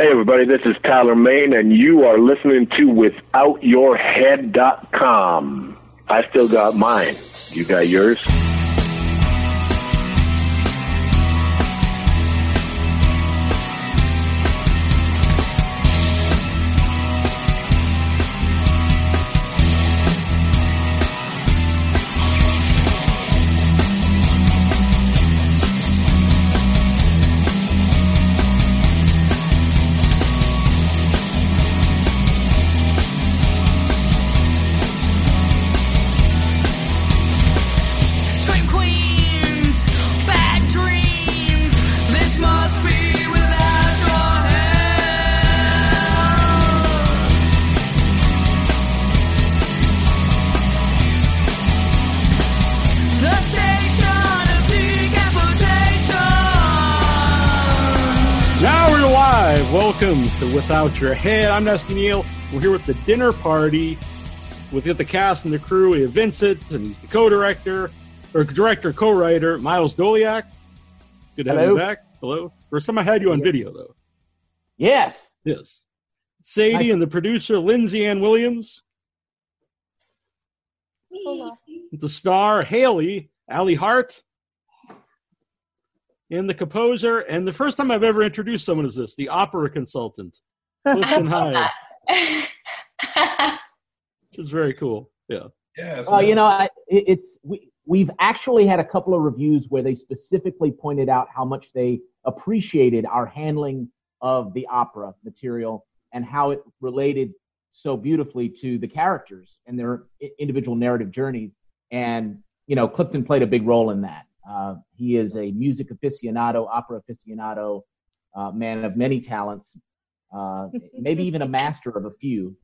Hey, everybody, this is Tyler Main, and you are listening to WithoutYourHead.com. I still got mine. You got yours? To Without Your Head. I'm Dusty Neal. We're here with the dinner party. We've got the cast and the crew. We have Vincent, and he's the co-director, or director, co-writer, Miles Doleac. Good to have you back. Hello. First time I had you on video, though. Yes. Yes. Sadie Hi. and the producer, Lindsay Anne Williams. The star, Haley, Alli Hart. And the composer, and the first time I've ever introduced someone as this, the opera consultant, Clifton Hyde, which is very cool. Yeah. Yeah. Well, you know, I, it, it's we we've actually had a couple of reviews where they specifically pointed out how much they appreciated our handling of the opera material and how it related so beautifully to the characters and their individual narrative journeys. And you know, Clifton played a big role in that. Uh, he is a music aficionado, opera aficionado, uh, man of many talents, uh, maybe even a master of a few.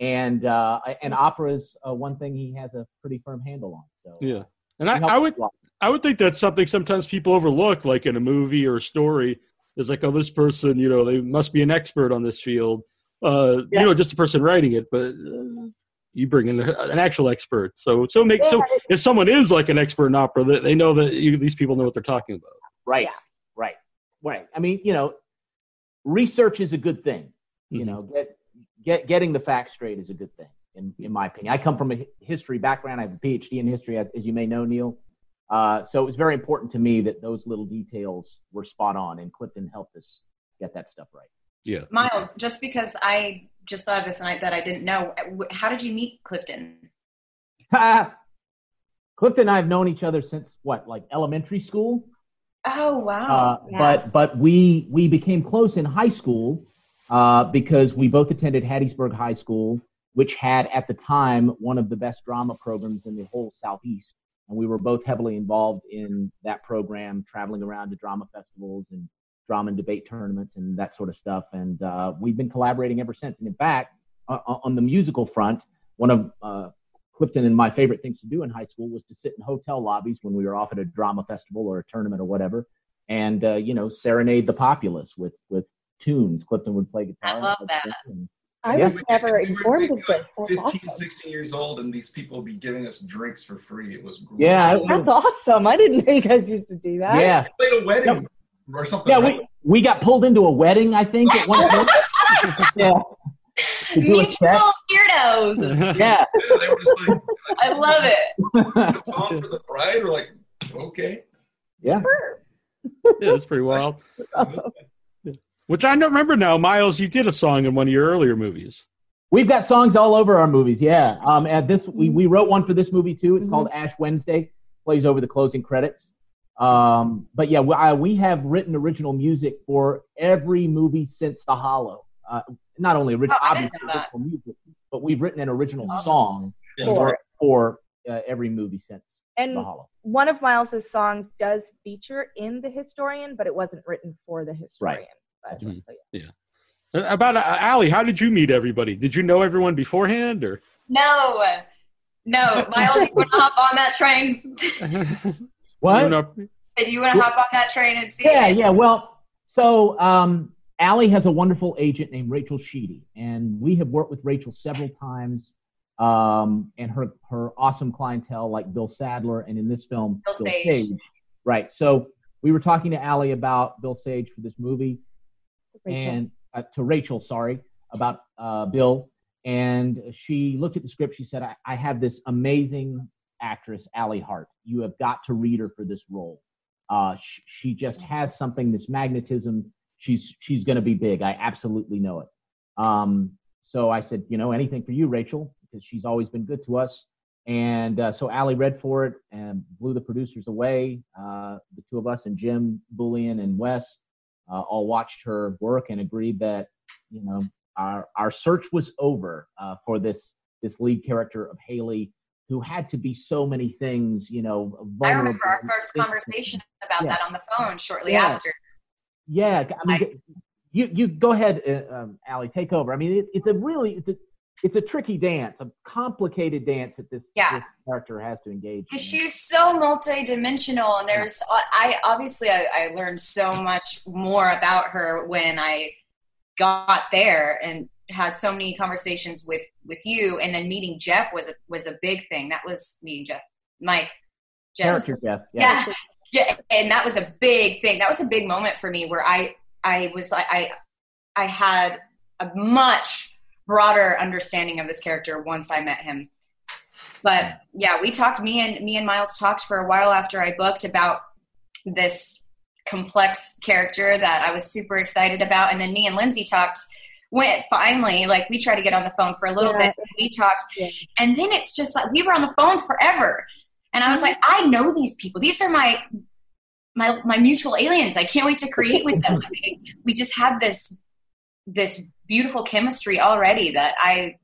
And uh, and opera is uh, one thing he has a pretty firm handle on. So Yeah. And I, I would. I would think that's something sometimes people overlook, like in a movie or a story. Is like, oh, this person, you know, they must be an expert on this field. Uh, Yeah. You know, just a person writing it, but uh, you bring in an actual expert. So, so make so if someone is like an expert in opera, that they know that you, these people know what they're talking about. Right, right, right. I mean, you know, research is a good thing. You Mhm. know, get, get getting the facts straight is a good thing, in, in my opinion. I come from a history background. I have a PhD in history, as, as you may know, Neal. Uh, so it was very important to me that those little details were spot on, and Clifton helped us get that stuff right. Yeah. Miles, just because I just thought of this and I, that I didn't know, how did you meet Clifton? Clifton and I have known each other since what, like elementary school? Oh, wow. Uh, But but we we became close in high school uh, because we both attended Hattiesburg High School, which had at the time one of the best drama programs in the whole Southeast, and we were both heavily involved in that program, traveling around to drama festivals and drama and debate tournaments and that sort of stuff. And uh, we've been collaborating ever since. And in fact, uh, on the musical front, one of uh, Clifton and my favorite things to do in high school was to sit in hotel lobbies when we were off at a drama festival or a tournament or whatever, and uh, you know serenade the populace with with tunes. Clifton would play guitar. I love and that. and- I Yeah. was never We informed like, of this. That's 15, awesome. 16 years old, and these people would be giving us drinks for free. It was great. Yeah, That's awesome. I didn't know you guys used to do that. yeah, We played a wedding or something. yeah. right? We we got pulled into a wedding, I think, at one point. yeah, to do. Mutual weirdos. Yeah, Yeah, they were just like, I love it. "A song for the bride." We're like, okay. yeah. Yeah, that's pretty wild. Which I don't remember now, Miles. You did a song in one of your earlier movies. We've got songs all over our movies. Yeah. Um, and this we, we wrote one for this movie too. It's Mhm. called Ash Wednesday. Plays over the closing credits. Um, but yeah, we, I, we have written original music for every movie since The Hollow. Uh, not only original, Oh, obviously original music, but we've written an original Awesome. song Yeah. for for uh, every movie since And The Hollow. one of Miles's songs does feature in The Historian, but it wasn't written for The Historian. But, Mhm. so, yeah. Uh, About uh, Alli, how did you meet everybody? Did you know everyone beforehand, or No, no, Miles, you want to hop on that train? What? You know- Did you want to hop on that train and see? Yeah, it? yeah. Well, so um, Alli has a wonderful agent named Rachel Sheedy, and we have worked with Rachel several times. Um, and her her awesome clientele like Bill Sadler, and in this film, Bill Sage. Right. So we were talking to Alli about Bill Sage for this movie, Rachel. and uh, to Rachel, sorry, about uh, Bill, and she looked at the script. She said, I, "I have this amazing actress, Alli Hart. You have got to read her for this role. Uh, sh- she just has something, this magnetism. She's she's going to be big. I absolutely know it." Um, so I said, "You know, anything for you, Rachel, because she's always been good to us." And uh, so Alli read for it and blew the producers away. Uh, the two of us and Jim Bullion and Wes uh, all watched her work and agreed that you know our our search was over uh, for this this lead character of Haley, who had to be so many things. You know, I remember our first conversation about Yeah. that on the phone shortly Yeah. after. Yeah, I mean, you you go ahead, uh, um, Allie, take over. I mean, it, it's a really it's a it's a tricky dance, a complicated dance that this, Yeah. this character has to engage. Because she's so multi-dimensional and there's i obviously I, I learned so much more about her when i got there and had so many conversations with with you and then meeting jeff was a was a big thing. That was meeting jeff mike jeff. Character Jeff. Yeah. yeah. Yeah and that was a big thing. That was a big moment for me where i i was like i i had a much broader understanding of this character once i met him. But yeah we talked me and me and miles talked for a while after i booked about this complex character that i was super excited about. And then me and lindsay talked went finally like we tried to get on the phone for a little Yeah. bit we talked Yeah. and then it's just like we were on the phone forever and i was mm-hmm. like i know these people these are my my my mutual aliens i can't wait to create with them we, we just had this this beautiful chemistry already that i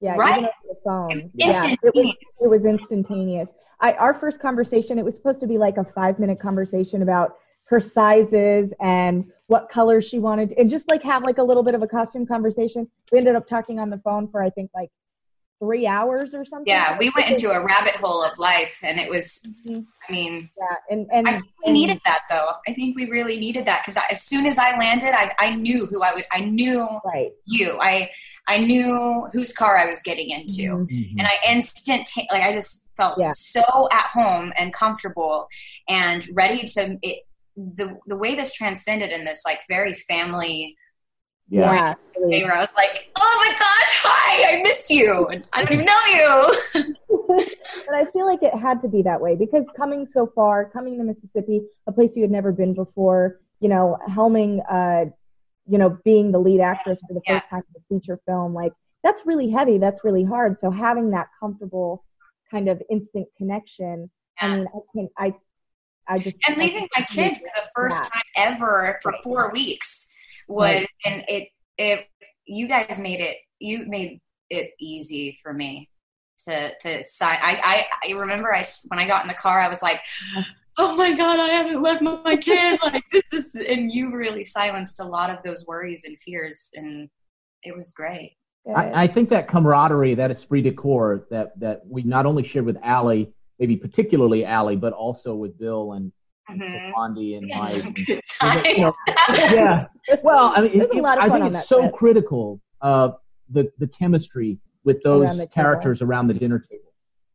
Yeah, Right. even the phone. It Yeah, was it was, it was instantaneous. I, our first conversation, it was supposed to be like a five minute conversation about her sizes and what color she wanted, and just like have like a little bit of a costume conversation. We ended up talking on the phone for I think like three hours or something. yeah we went into a rabbit hole of life and it was Mhm. i mean yeah, and and, I think we and- needed that though. I think we really needed that because as soon as I landed, I, I knew who I was. I knew right. you. I I knew whose car I was getting into, Mhm. Mhm. and I instant like I just felt Yeah. so at home and comfortable and ready to. It, the the way this transcended in this like very family yeah. Yeah, way where I was like, oh my gosh, hi, I missed you, and I don't even know you. but I feel like it had to be that way because coming so far, coming to Mississippi, a place you had never been before, you know, helming, uh, you know, being the lead actress for the Yeah. first time in a feature film, like that's really heavy. That's really hard. So having that comfortable kind of instant connection, I mean, I can, I, I just and leaving my just- kid for the first time ever for four weeks was Right. and it it you guys made it you made it easy for me to to sign I, I i remember I when i got in the car i was like oh my god i haven't left my, my kid. Like this is and you really silenced a lot of those worries and fears and it was great. I, I think that camaraderie, that esprit de corps that, that we not only shared with Alli, maybe particularly Alli, but also with Bill and, and Mhm. And We Mike. some and- good you know, yeah. Well, I mean, There's it- a lot of I think it's so set. critical uh, the the chemistry with those Around the table. characters around the dinner table,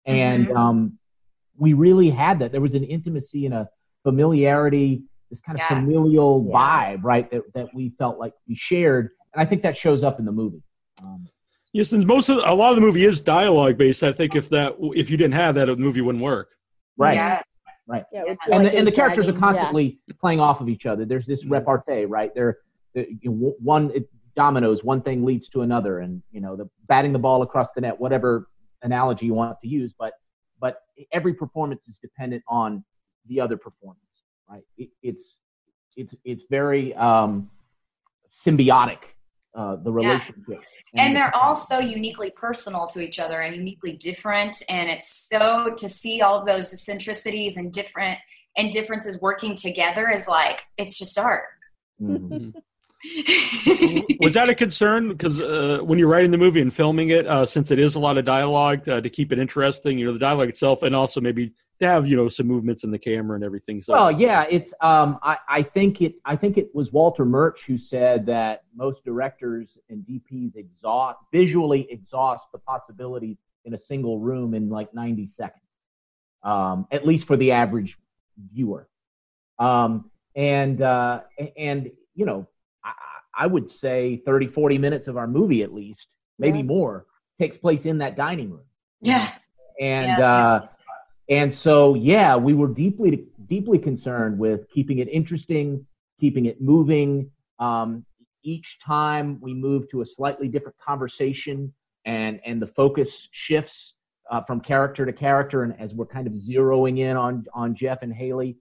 and Mhm. um, we really had that. There was an intimacy and a familiarity, this kind of Yeah. familial Yeah. vibe, right? That that we felt like we shared, and I think that shows up in the movie. Um, Yes, and most of a lot of the movie is dialogue based. I think if that if you didn't have that, the movie wouldn't work. right. yeah Right. Yeah, it would feel and like the, and the characters dragging. are constantly playing off of each other. There's this Mhm. repartee, right? There, the, you know, one it, dominoes, one thing leads to another, and you know, the batting the ball across the net, whatever analogy you want to use, but but every performance is dependent on the other performance, right? It, it's it's it's very um, symbiotic. Uh, the relationships, and the they're all so uniquely personal to each other and uniquely different and it's so to see all of those eccentricities and different and differences working together is like it's just art Mhm. Was that a concern? Because uh, when you're writing the movie and filming it, uh, since it is a lot of dialogue, uh, to keep it interesting, you know, the dialogue itself, and also maybe to have you know some movements in the camera and everything. So, Well, yeah, it's. Um, I, I think it. I think it was Walter Murch who said that most directors and DPs exhaust visually exhaust the possibilities in a single room in like 90 seconds, um, at least for the average viewer. Um, and uh, and you know, I, I would say 30, 40 minutes of our movie at least, maybe Yeah. more, takes place in that dining room. Yeah. And Yeah. uh, and so yeah, we were deeply deeply concerned with keeping it interesting, keeping it moving. Um, each time we move to a slightly different conversation, and and the focus shifts uh, from character to character, and as we're kind of zeroing in on on Jeff and Haley,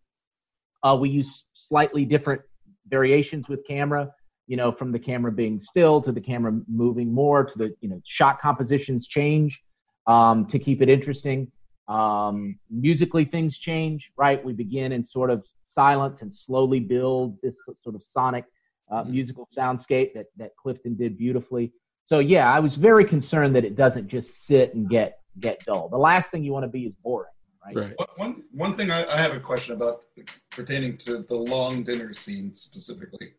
uh, we use slightly different variations with camera. You know, from the camera being still to the camera moving more to the you know shot compositions change um, to keep it interesting. Um, musically, things change, right? We begin in sort of silence and slowly build this sort of sonic uh, musical soundscape that, that Clifton did beautifully. So yeah, I was very concerned that it doesn't just sit and get get dull. The last thing you want to be is boring, right? Right. One- One one thing I, I have a question about pertaining to the long dinner scene specifically.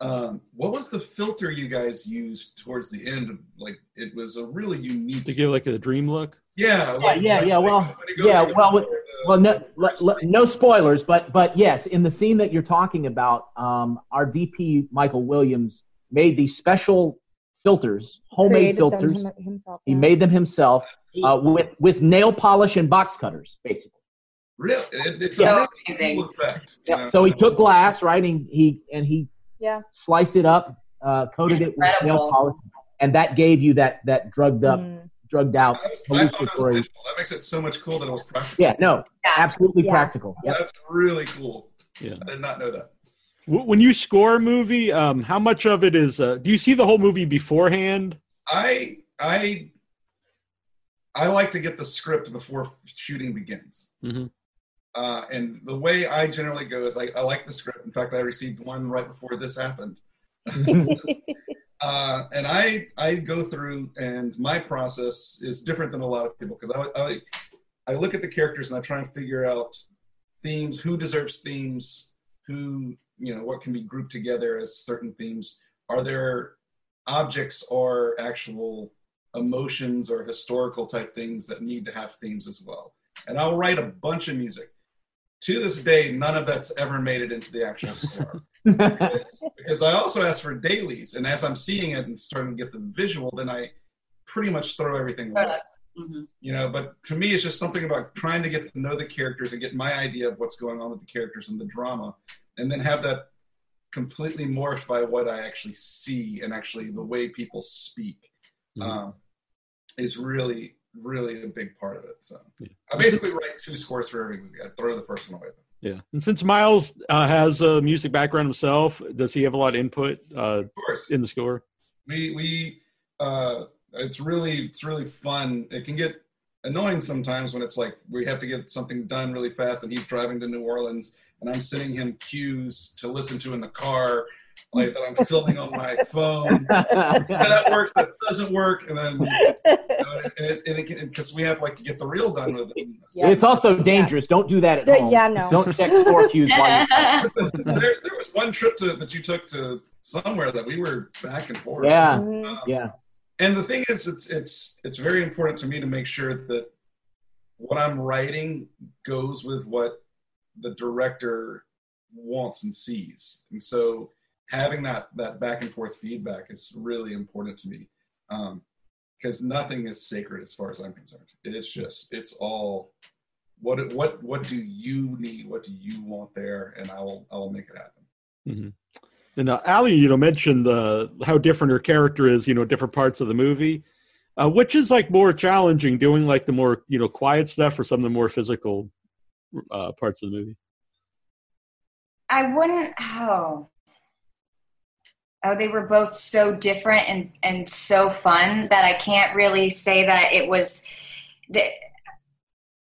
Um, what was the filter you guys used towards the end? Like it was a really unique. To give like a dream look. yeah, like, yeah, like- yeah, well, when it goes yeah, to well, the- Well, no, l- l- no spoilers, but but yes, in the scene that you're talking about, um, our DP Michael Williams made these special filters, homemade Created filters. him- himself. He yeah. made them himself uh, with with nail polish and box cutters, basically. Really, it's So a really amazing. cool effect. you Yeah. know? So he took glass, right, and he and he Yeah. sliced it up, uh, coated it with nail polish, and that gave you that that drugged up, Mm. drugged out. I, was, I thought it was hallucinatory- That makes it so much cool that it was practical. Yeah, no, Yeah. absolutely Yeah. practical. Yep. That's really cool. Yeah. I did not know that. When you score a movie, um, how much of it is? Uh, do you see the whole movie beforehand? I I I like to get the script before shooting begins. Mhm. Uh, and the way I generally go is I, I like the script. In fact, I received one right before this happened. uh, and I I go through, and my process is different than a lot of people because I, I I look at the characters and I try and figure out themes, who deserves themes, who you know what can be grouped together as certain themes. Are there objects or actual emotions or historical type things that need to have themes as well? And I'll write a bunch of music. To this day, none of that's ever made it into the actual score because, because I also ask for dailies, and as I'm seeing it and starting to get the visual, then I pretty much throw everything away. hmm You know, but to me, it's just something about trying to get to know the characters and get my idea of what's going on with the characters and the drama, and then have that completely morphed by what I actually see and actually the way people speak Mhm. um, is really, really a big part of it. So Yeah. I basically write two scores for every movie. I throw the first one away. Yeah. And since Miles uh, has a music background himself, does he have a lot of input uh, Of course, in the score? we we uh it's really it's really fun it can get annoying sometimes when it's like we have to get something done really fast and he's driving to new orleans and i'm sending him cues to listen to in the car like that i'm filming on my phone that works that doesn't work and then and, and it because we have like to get the reel done with it Yeah. It's also dangerous. Don't do that at Yeah, home. yeah, no. Don't check score cues while you there, there was one trip to that you took to somewhere that we were back and forth Yeah, Mhm. yeah. and the thing is it's it's it's very important to me to make sure that what i'm writing goes with what the director wants and sees and so having that that back and forth feedback is really important to me because nothing is sacred as far as i'm concerned it's just it's all what what what do you need what do you want there and i will i will make it happen Mm-hmm. And uh, Alli, you know, mentioned the how different her character is, you know, different parts of the movie. Uh, which is like more challenging, doing like the more you know quiet stuff or some of the more physical uh, parts of the movie. I wouldn't. Oh, oh, they were both so different and and so fun that I can't really say that it was the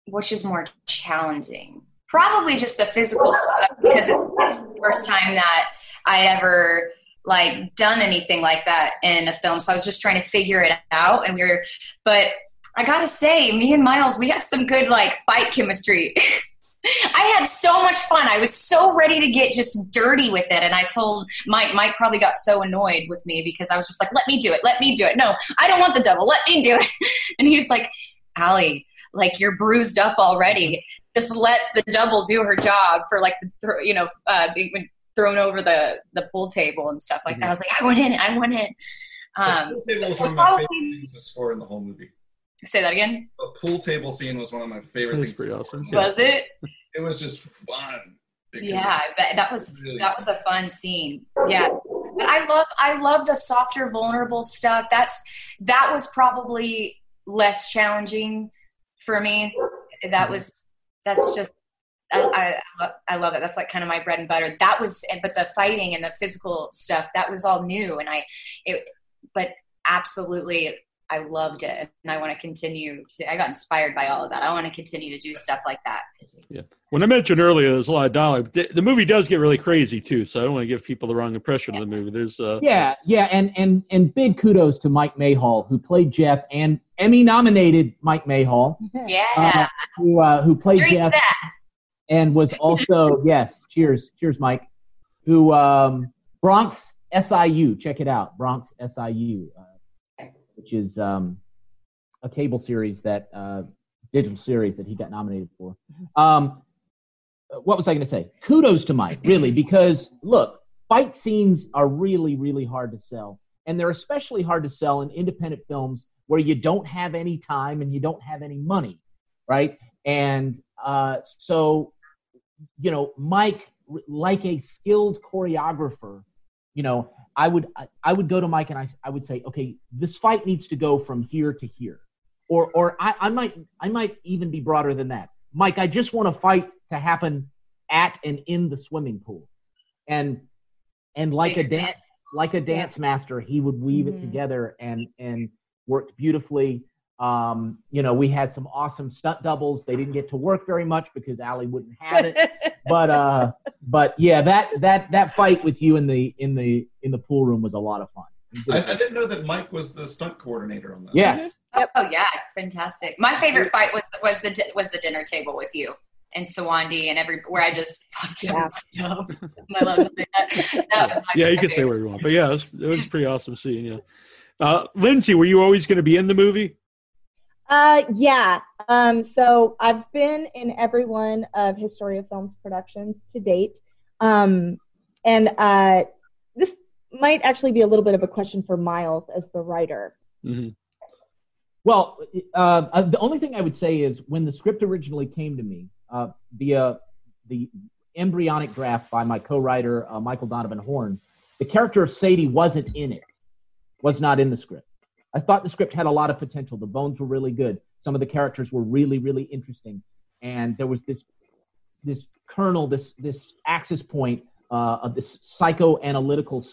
which is more challenging. Probably just the physical stuff because it's the first time that I ever like done anything like that in a film. So I was just trying to figure it out, and we were. But I gotta say, me and Miles, we have some good like fight chemistry. I had so much fun. I was so ready to get just dirty with it. And I told Mike, Mike probably got so annoyed with me because I was just like, let me do it. Let me do it. No, I don't want the double. Let me do it. And he's like, Alli, like you're bruised up already. Just let the double do her job for like the, you know, uh, when thrown over the the pool table and stuff like that. I was like, I want in, I want in. Um, the pool table was so one of my favorite scenes to score in the whole movie. Say that again. The pool table scene was one of my favorite things. pretty awesome. Was it? It was just fun. Yeah, that, that was Really? that was a fun scene. Yeah, but I love I love the softer, vulnerable stuff. That's that was probably less challenging for me. That was that's just I, I I I love it. That's like kind of my bread and butter. That was, but the fighting and the physical stuff that was all new, and I it, but absolutely. I loved it, and I want to continue to. I got inspired by all of that. I want to continue to do stuff like that. Yeah. When I mentioned earlier, there's a lot of dialogue. The, the movie does get really crazy too, so I don't want to give people the wrong impression of the movie. There's uh, Yeah, yeah, and and and big kudos to Mike Mayhall who played Jeff and Emmy nominated Mike Mayhall Yeah, Uh, who uh, who played Drink Jeff that. and was also yes, cheers, cheers, Mike, who um, Bronx SIU. Check it out, Bronx SIU, uh, which is um, a cable series that uh, digital series that he got nominated for. Um, what was I going to say? Kudos to Mike, really, because look, fight scenes are really, really hard to sell, and they're especially hard to sell in independent films where you don't have any time and you don't have any money, right? And uh, so, you know, Mike, like a skilled choreographer, you know, I would I, would go to Mike and I, I would say, okay, this fight needs to go from here to here, or or I, I might I might even be broader than that. Mike, I just want a fight to happen at and in the swimming pool, and and like a dance like a dance master, he would weave it Mhm. together and and worked beautifully. Um, you know, we had some awesome stunt doubles. They didn't get to work very much because Alli wouldn't have it. but uh, but yeah, that that that fight with you in the in the in the pool room was a lot of fun. I, did I, a- I didn't know that Mike was the stunt coordinator on that. yes, Oh yeah, fantastic. My favorite fight was was the was the dinner table with you and Sawandi and every where I just fucked Yeah. everybody up. I love to say that. That was my yeah, you can say where you want, but yeah, it was, it was pretty awesome seeing you. Uh, Lindsay, were you always going to be in the movie? Uh, yeah. Um, so I've been in every one of Historia Films productions to date. Um, and uh, this might actually be a little bit of a question for Miles as the writer. hmm Well, uh, uh, the only thing I would say is when the script originally came to me uh, via the embryonic draft by my co-writer uh, Michael Donovan Horn, the character of Sadie wasn't in it, was not in the script. I thought the script had a lot of potential. The bones were really good. Some of the characters were really, really interesting, and there was this this kernel, this this axis point uh, of this psychoanalytical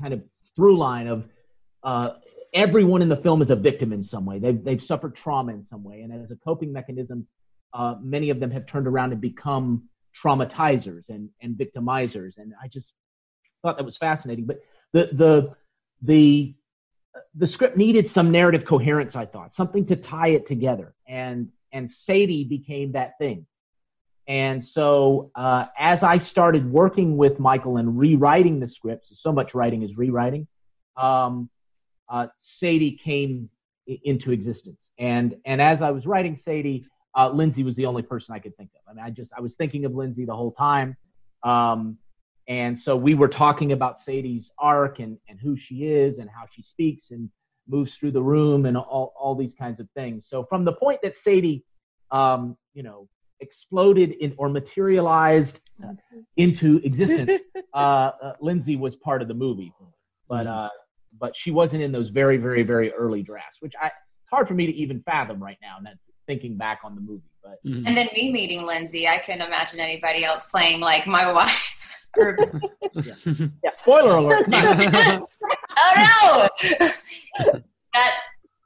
kind of through line of uh, everyone in the film is a victim in some way. They've, they've suffered trauma in some way. And as a coping mechanism, uh, many of them have turned around and become traumatizers and, and victimizers. And I just thought that was fascinating. But the, the, the, the script needed some narrative coherence, I thought, something to tie it together. And, and Sadie became that thing. And so, uh, as I started working with Michael and rewriting the scripts, so much writing is rewriting, um, uh, Sadie came into existence. And and as I was writing Sadie, uh, Lindsay was the only person I could think of. I mean, I just I was thinking of Lindsay the whole time. Um, and so we were talking about Sadie's arc and and who she is and how she speaks and moves through the room and all all these kinds of things. So from the point that Sadie, um, you know, exploded in or materialized uh, into existence, uh, uh, Lindsay was part of the movie. But uh, but she wasn't in those very, very, very early drafts, which I it's hard for me to even fathom right now. Not thinking back on the movie, but Mhm. And then me meeting Lindsay, I couldn't imagine anybody else playing like my wife. Or, yeah. Spoiler alert! oh no, that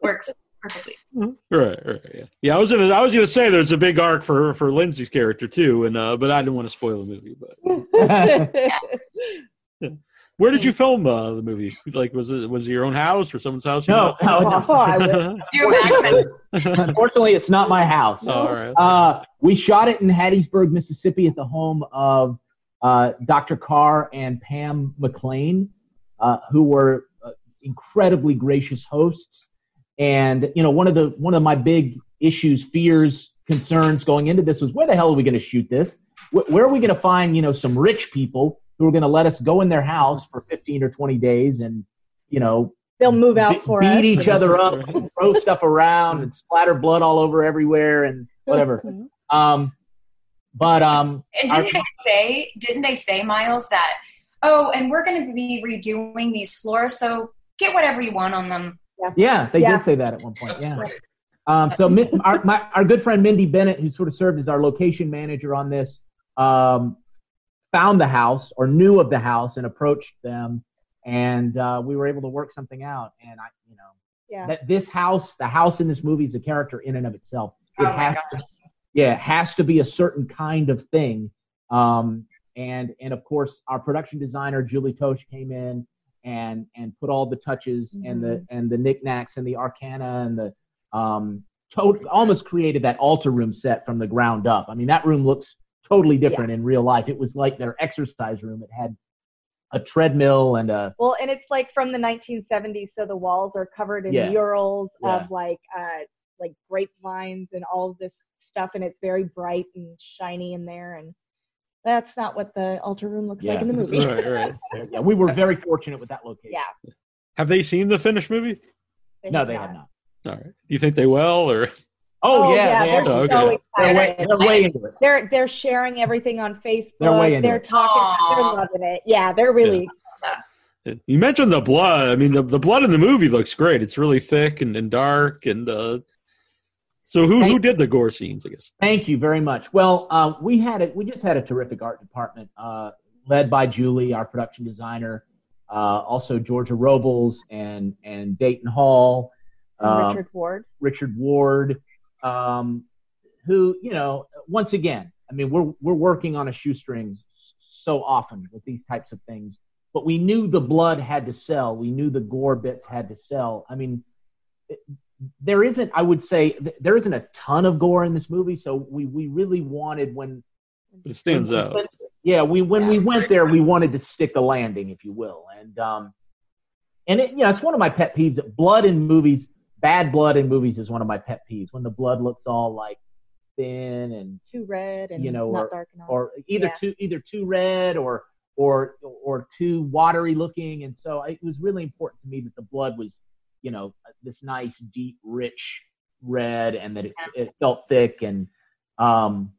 works perfectly. Right, right, yeah. Yeah, I was gonna, I was gonna say there's a big arc for for Lindsay's character too, and uh, but I didn't want to spoil the movie. But where did you film uh, the movie? Like, was it was it your own house or someone's house? you no, no, no. Oh, I wish. You're back. Unfortunately, it's not my house. All right. Uh, we shot it in Hattiesburg, Mississippi, at the home of uh, Dr. Carr and Pam McLean, uh, who were uh, incredibly gracious hosts. And you know, one of the one of my big issues, fears, concerns going into this was where the hell are we going to shoot this? Wh- Where are we going to find you know some rich people who are going to let us go in their house for 15 or 20 days and, you know, They'll move out be- for beat us. each other up, throw stuff around, and splatter blood all over everywhere and whatever. Um, but um, And didn't they say, didn't they say, Miles, that, oh, and we're going to be redoing these floors, so get whatever you want on them. yeah, they Yeah. did say that at one point. That's Yeah. right. Um, so our, my, our good friend Mindy Bennett, who sort of served as our location manager on this, um, found the house or knew of the house and approached them, and uh, we were able to work something out. And I, you know, Yeah. that this house, the house in this movie, is a character in and of itself. It Oh my has to, yeah, it has to be a certain kind of thing. Um, and and of course, our production designer Julie Tosh came in and and put all the touches and the and the knickknacks and the arcana and the um to- almost created that altar room set from the ground up. I mean, that room looks totally different in real life. It was like their exercise room. It had a treadmill and a Well, and it's like from the 1970s, so the walls are covered in Yeah. murals Yeah. of like uh, like grapevines and all of this stuff, and it's very bright and shiny in there. And that's not what the altar room looks like in the movie. Right, right. yeah. We were very fortunate with that location. Yeah. Have they seen the finished movie? No, they have not. All right. Do you think they will, or Oh, yeah, they they're have. Oh, so okay. They're way, they're way into it. They're they're sharing everything on Facebook. They're way into They're it. talking. They're loving it. Yeah, they're really. you mentioned the blood? I mean, the the blood in the movie looks great. It's really thick and, and dark, and uh, so who who did the gore scenes? I guess. Thank you very much. Well, uh, we had it. We just had a terrific art department uh, led by Julie, our production designer, uh, also Georgia Robles and and Dayton Hall, um, Richard Ward. Richard Ward, um, who you know, once again, I mean, we're we're working on a shoestring so often with these types of things, but we knew the blood had to sell. We knew the gore bits had to sell. I mean, it- there isn't, I would say, there isn't a ton of gore in this movie, so we we really wanted when But it stands when- out. when- yeah, we when we went there, we wanted to stick the landing, if you will, and um, and it, you know, it's one of my pet peeves. Blood in movies, bad blood in movies, is one of my pet peeves. When the blood looks all like thin and Too red and You know, not or- dark enough. or either Yeah. too either too red or or or too watery looking, and so it was really important to me that the blood was, you know, this nice, deep, rich red, and that it, it felt thick, and um,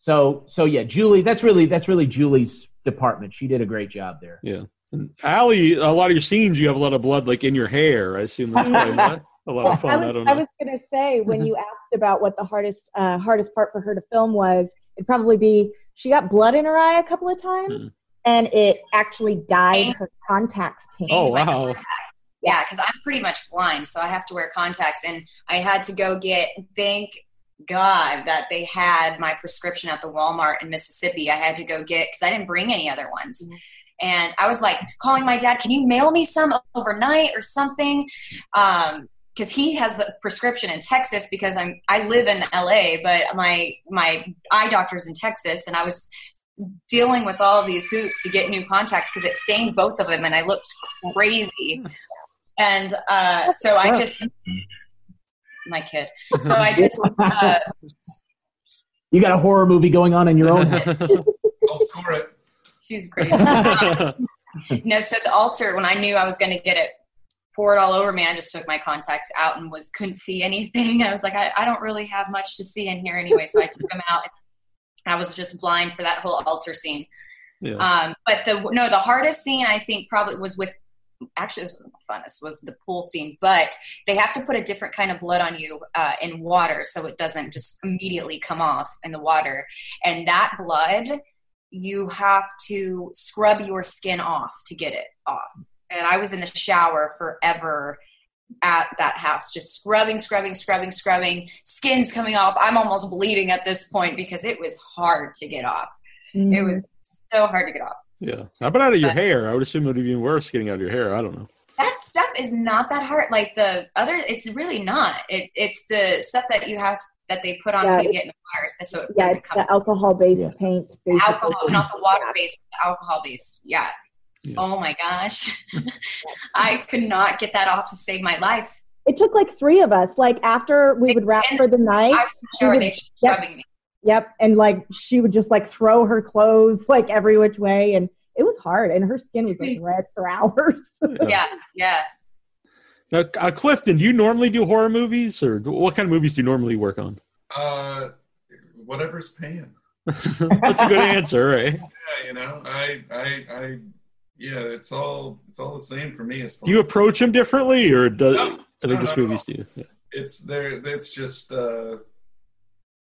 so so yeah, Julie, that's really that's really Julie's department. She did a great job there. Yeah. And Alli, a lot of your scenes, you have a lot of blood like in your hair. I assume that's probably not a lot of I fun. was, I don't I was going to say when you asked about what the hardest uh, hardest part for her to film was, it'd probably be she got blood in her eye a couple of times, Hmm. and it actually dyed her contacts pink. Oh wow. Yeah, because I'm pretty much blind, so I have to wear contacts, and I had to go get. Thank God that they had my prescription at the Walmart in Mississippi. I had to go get because I didn't bring any other ones, and I was like calling my dad, "Can you mail me some overnight or something?" Um, because he has the prescription in Texas because I'm I live in LA, but my my eye doctor's in Texas, and I was dealing with all these hoops to get new contacts because it stained both of them, and I looked crazy. And uh, so I just my kid. So I just uh, You got a horror movie going on in your own head. I'll score it. she's great. no, so the altar when I knew I was going to get it poured all over me, I just took my contacts out and was couldn't see anything. I was like, I, I don't really have much to see in here anyway, so I took them out. I was just blind for that whole altar scene. yeah. Um, but the no, the hardest scene I think probably was with actually it was one of the funnest was the pool scene. But they have to put a different kind of blood on you uh, in water so it doesn't just immediately come off in the water. And that blood, you have to scrub your skin off to get it off. And I was in the shower forever at that house, just scrubbing, scrubbing, scrubbing, scrubbing, skin's coming off. I'm almost bleeding at this point because it was hard to get off. Mm-hmm. It was so hard to get off. Yeah. How about out of your hair? I would assume it would be even worse getting out of your hair. I don't know. That stuff is not that hard. Like the other, it's really not. It, it's the stuff that you have that they put on Yeah, when you get in the water, so it yeah, doesn't it's come. the alcohol-based Yeah. paint. Basically. alcohol, not the water based, the alcohol based. Yeah. Yeah. Oh my gosh, I could not get that off to save my life. It took like three of us. Like after we would wrap for the night. I was sure they were Yep. scrubbing me. Yep, and like she would just like throw her clothes like every which way, and it was hard, and her skin was like red for hours. Yeah, yeah. Now, uh, Clifton, do you normally do horror movies, or what kind of movies do you normally work on? Uh, whatever's paying. That's a good answer, right? Yeah, you know, I, I, I, yeah, it's all, it's all the same for me. As far Do you as- approach them differently, or does No, are they no, just not movies to you? Yeah. it's there it's just uh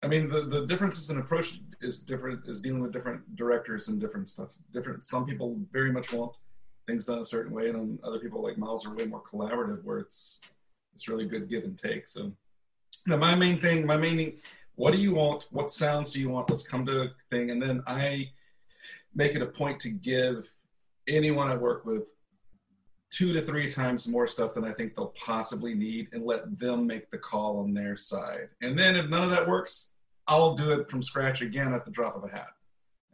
i mean the the differences in approach is different is dealing with different directors and different stuff different some people very much want things done a certain way and other people like miles are way more collaborative where it's it's really good give and take so. Now my main thing my main what do you want? What sounds do you want? Let's come to a thing and then i make it a point to give anyone i work with two to three times more stuff than I think they'll possibly need and let them make the call on their side. And then if none of that works, I'll do it from scratch again at the drop of a hat.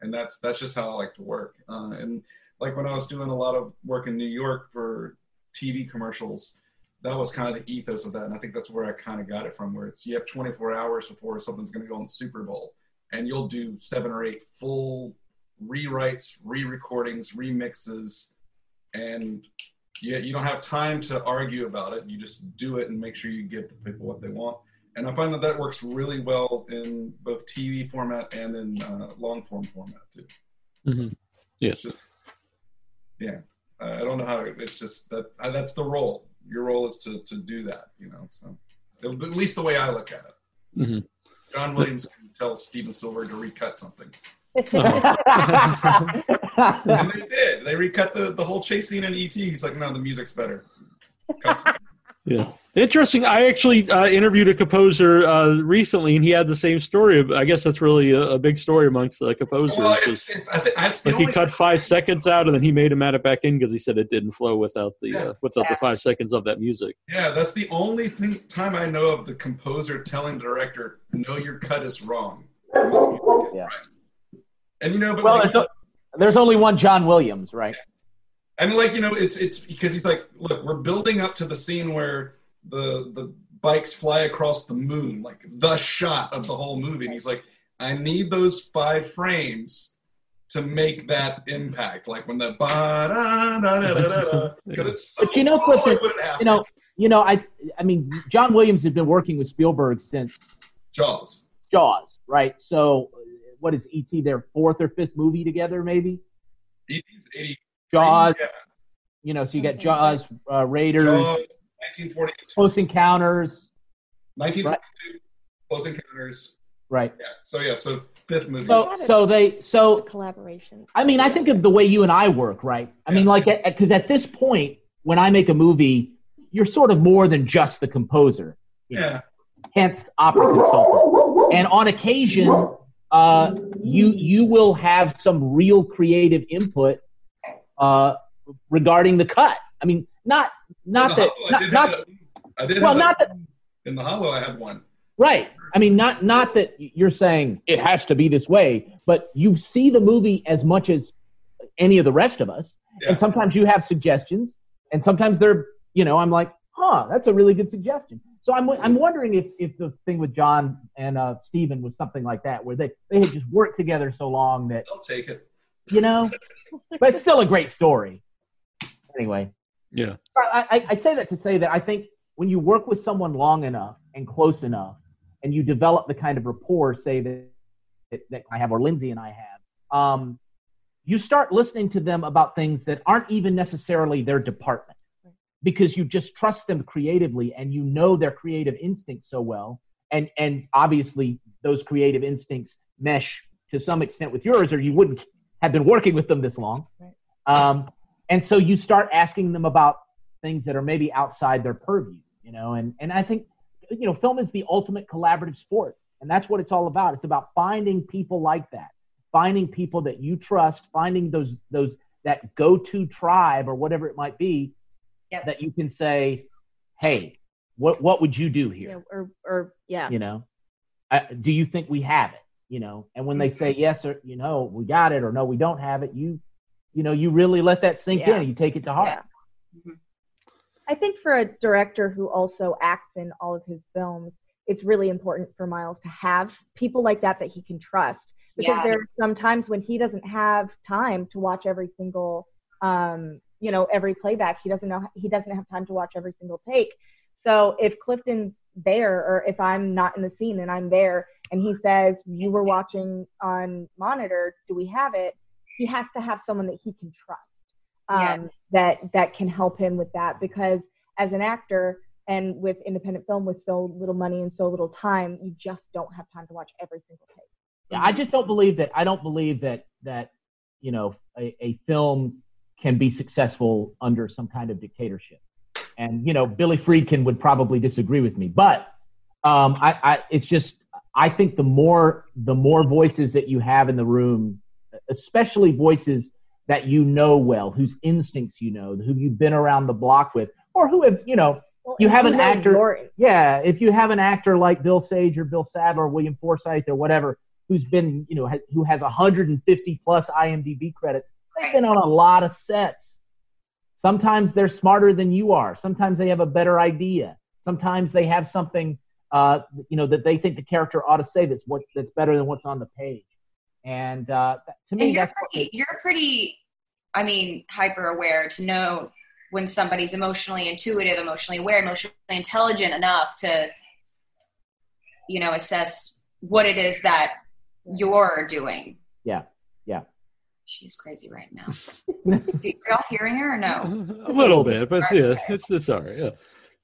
And that's that's just how I like to work. Uh, and like when I was doing a lot of work in New York for TV commercials, that was kind of the ethos of that. And I think that's where I kind of got it from, where it's you have 24 hours before something's going to go on the Super Bowl, and you'll do seven or eight full rewrites, re-recordings, remixes, and yeah, you don't have time to argue about it. You just do it and make sure you give the people what they want. And I find that that works really well in both TV format and in uh, long form format too. Mhm. Yeah. It's just, yeah. I don't know how. to, It's just that uh, that's the role. Your role is to to do that. You know. So at least the way I look at it. Mhm. John Williams can tell Steven Spielberg to recut something, and they did. They recut the the whole chase scene in ET. He's like, no, the music's better. Cut. Yeah, interesting. I actually uh, interviewed a composer uh, recently, and he had the same story. I guess that's really a, a big story amongst the composers. Well, is- it's, it, I think that's the like he cut five seconds out, and then he made him add it back in because he said it didn't flow without the Yeah. uh, without the five seconds of that music. Yeah, that's the only thing time I know of the composer telling the director, "No, your cut is wrong." Yeah. And you know, but well, like, there's, o- there's only one John Williams, right? I mean, like you know, it's it's because he's like, look, we're building up to the scene where the the bikes fly across the moon, like the shot of the whole movie. And he's like, I need those five frames to make that impact, like when the ba da da da da da, because it's so But you know, hard Clifton, when it. You know, you know, I, I mean, John Williams has been working with Spielberg since Jaws. Jaws, right? So, uh, what is ET their fourth or fifth movie together? Maybe ET's 80. Jaws. Yeah, You know, so you got Jaws, uh, Raiders, Jaws, 1942. Close Encounters, 1942, Close Encounters. right? Yeah. So yeah. So fifth movie. So, so they, so collaboration. I mean, I think of the way you and I work, right? I mean, like, because at this point, when I make a movie, you're sort of more than just the composer. you know, yeah. hence opera consultant. And on occasion, uh, you you will have some real creative input uh, regarding the cut. I mean, not not that Hollow, I not, not have that- did well, not that. In the Hollow, I had one. right. I mean, not not that you're saying it has to be this way, but you see the movie as much as any of the rest of us, Yeah. and sometimes you have suggestions, and sometimes they're you know I'm like, huh, that's a really good suggestion. So I'm I'm wondering if if the thing with John and uh, Steven was something like that, where they they had just worked together so long that I'll take it. You know, but it's still a great story. Anyway, Yeah, I, I, I say that to say that I think when you work with someone long enough and close enough, and you develop the kind of rapport, say that that, that I have or Lindsay and I have, um, you start listening to them about things that aren't even necessarily their department. Because you just trust them creatively and you know their creative instincts so well, and and obviously those creative instincts mesh to some extent with yours, or you wouldn't have been working with them this long. Um, and so you start asking them about things that are maybe outside their purview, you know. And and I think you know, film is the ultimate collaborative sport, and that's what it's all about. It's about finding people like that, finding people that you trust, finding those those that go-to tribe or whatever it might be Yep. that you can say, "Hey, what what would you do here?" Yeah, or or yeah. you know uh, do you think we have it you know and when they say yes or you know we got it or no we don't have it you you know you really let that sink Yeah. in you take it to heart Yeah. I think for a director who also acts in all of his films, it's really important for Miles to have people like that that he can trust because Yeah. there are some times when he doesn't have time to watch every single um, you know every playback he doesn't know he doesn't have time to watch every single take so if clifton's there or if i'm not in the scene and i'm there and he says you were watching on monitor do we have it he has to have someone that he can trust um, Yes. that that can help him with that because as an actor and with independent film with so little money and so little time you just don't have time to watch every single take Yeah, I just don't believe that. I don't believe that that you know a, a film can be successful under some kind of dictatorship. And you know, Billy Friedkin would probably disagree with me, but um, I, I it's just I think the more the more voices that you have in the room, especially voices that you know well, whose instincts you know, who you've been around the block with, or who have you know Well, You have an actor- yeah, if you have an actor like Bill Sage or Bill Sadler or William Forsythe or whatever, who's been, you know, ha- who has 150 plus IMDb credits, they've been on a lot of sets. Sometimes they're smarter than you are. Sometimes they have a better idea. Sometimes they have something, uh, you know, that they think the character ought to say that's what that's better than what's on the page. And uh, to me, and you're that's pretty, you're pretty i mean hyper aware to know when somebody's emotionally intuitive emotionally aware emotionally intelligent enough to you know assess what it is that you're doing Yeah, yeah. she's crazy right now You're y'all hearing her or no a little bit, but yeah, it's it's all right. Yeah,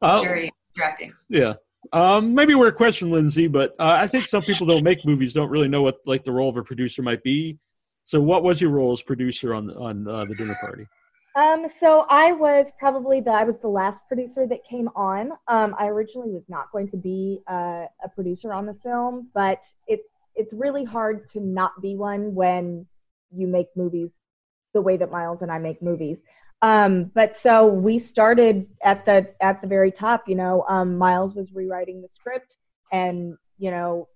Uh, very distracting yeah. Um, maybe we're a question, Lindsay, but uh, I think some people don't make movies don't really know what like the role of a producer might be. So, what was your role as producer on on uh, the dinner party? Um, so I was probably the I was the last producer that came on. Um, I originally was not going to be uh, a producer on the film, but it's it's really hard to not be one when you make movies the way that Miles and I make movies. Um, but so we started at the at the very top. You know, um, Miles was rewriting the script and you know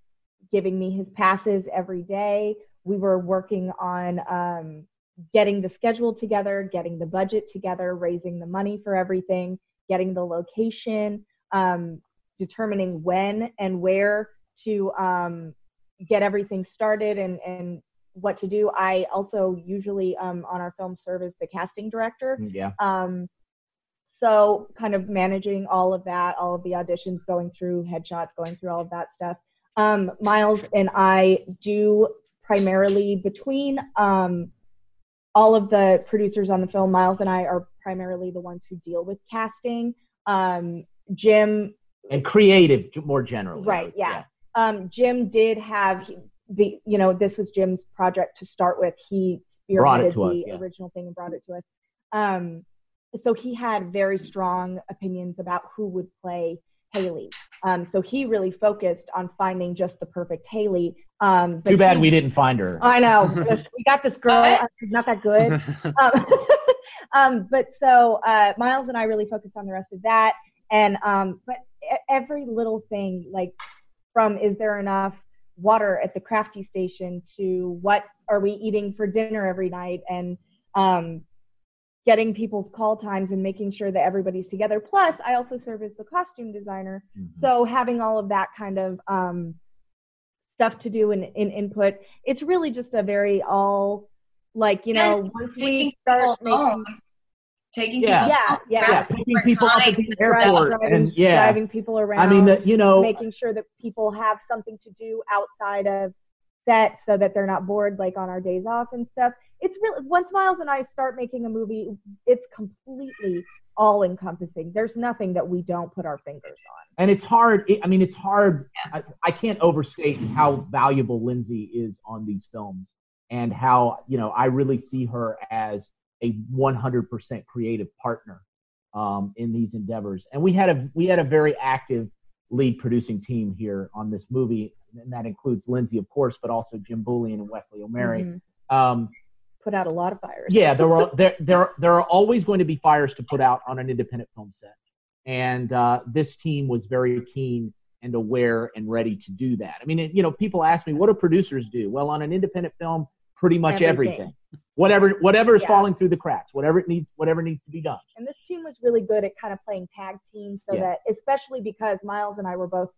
giving me his passes every day. We were working on um, getting the schedule together, getting the budget together, raising the money for everything, getting the location, um, determining when and where to um, get everything started and, and what to do. I also usually um, on our film serve as the casting director. yeah. Um, so kind of managing all of that, all of the auditions, going through headshots, going through all of that stuff. Um, Miles and I do primarily between um, all of the producers on the film. Miles and I are primarily the ones who deal with casting. Um, Jim And creative, more generally. Right, yeah. um, Jim did have the, you know, this was Jim's project to start with. He Brought it spearheaded to us, the yeah. original thing and brought it to us. Um, so he had very strong opinions about who would play Haley. Um, so he really focused on finding just the perfect Haley. Um, but Too bad he- we didn't find her. I know. we got this girl. uh, She's not that good um, um, but so uh, Miles and I really focused on the rest of that, and um, but every little thing, like from is there enough water at the crafty station to what are we eating for dinner every night, and um, getting people's call times and making sure that everybody's together. Plus, I also serve as the costume designer, Mhm. so having all of that kind of um, stuff to do in, in input, it's really just a very all like you know And once we start making home, taking Yeah. people yeah yeah, yeah, grabbing picking people up at the airport driving, and yeah. driving people around. I mean, the, you know, making sure that people have something to do outside of set so that they're not bored like on our days off and stuff. It's really once Miles and I start making a movie, it's completely all encompassing. There's nothing that we don't put our fingers on. and it's hard. It, I mean, it's hard. I, I can't overstate how valuable Lindsay is on these films, and how you know I really see her as a 100% creative partner um, in these endeavors. And we had a we had a very active lead producing team here on this movie, and that includes Lindsay, of course, but also Jim Bullion and Wesley O'Mary. Mhm. Um, Put out a lot of fires. yeah, there were there there there are always going to be fires to put out on an independent film set, and uh, this team was very keen and aware and ready to do that. I mean, it, you know, people ask me, what do producers do? Well, on an independent film, pretty much everything, Everything. Whatever whatever is Yeah. falling through the cracks, whatever it needs, whatever needs to be done. And this team was really good at kind of playing tag team so Yeah. that, especially because Miles and I were both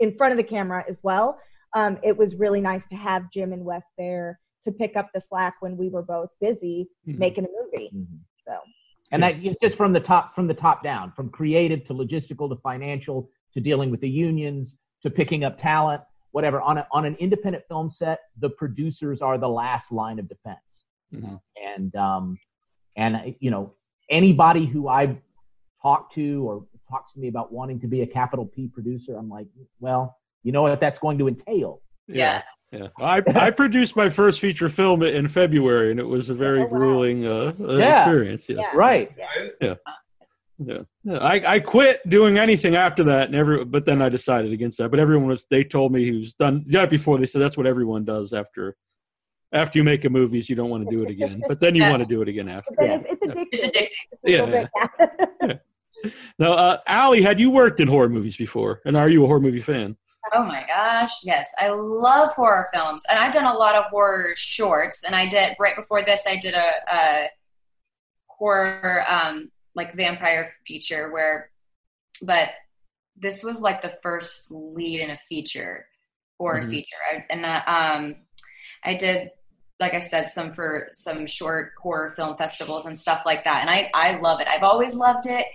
in front of the camera as well. um, it was really nice to have Jim and Wes there to pick up the slack when we were both busy Mhm. making a movie. Mhm. So and that just from the top from the top down from creative to logistical to financial to dealing with the unions to picking up talent whatever on, a, on an independent film set the producers are the last line of defense Mhm. and um and you know anybody who i talk to or talks to me about wanting to be a capital p producer i'm like well you know what that's going to entail Yeah. Yeah, I, I produced my first feature film in February, and it was a very Oh, wow. grueling uh, uh, Yeah. experience. Yeah, Yeah. right yeah. Yeah. I, I quit doing anything after that, and every but then I decided against that. But everyone was they told me who's done yeah before they said that's what everyone does after after you make a movie, is you don't want to do it again, but then you Yeah. want to do it again after. Yeah. it's, it's addictive. It's addicting. It's a little Yeah. Now, uh, Alli, had you worked in horror movies before, and are you a horror movie fan? Oh my gosh, yes. I love horror films. And I've done a lot of horror shorts. And I did, right before this, I did a, a horror, um, like vampire feature where, but this was like the first lead in a feature, horror Mhm. feature. I, and uh, um, I did, like I said, some for some short horror film festivals and stuff like that. And I, I love it. I've always loved it.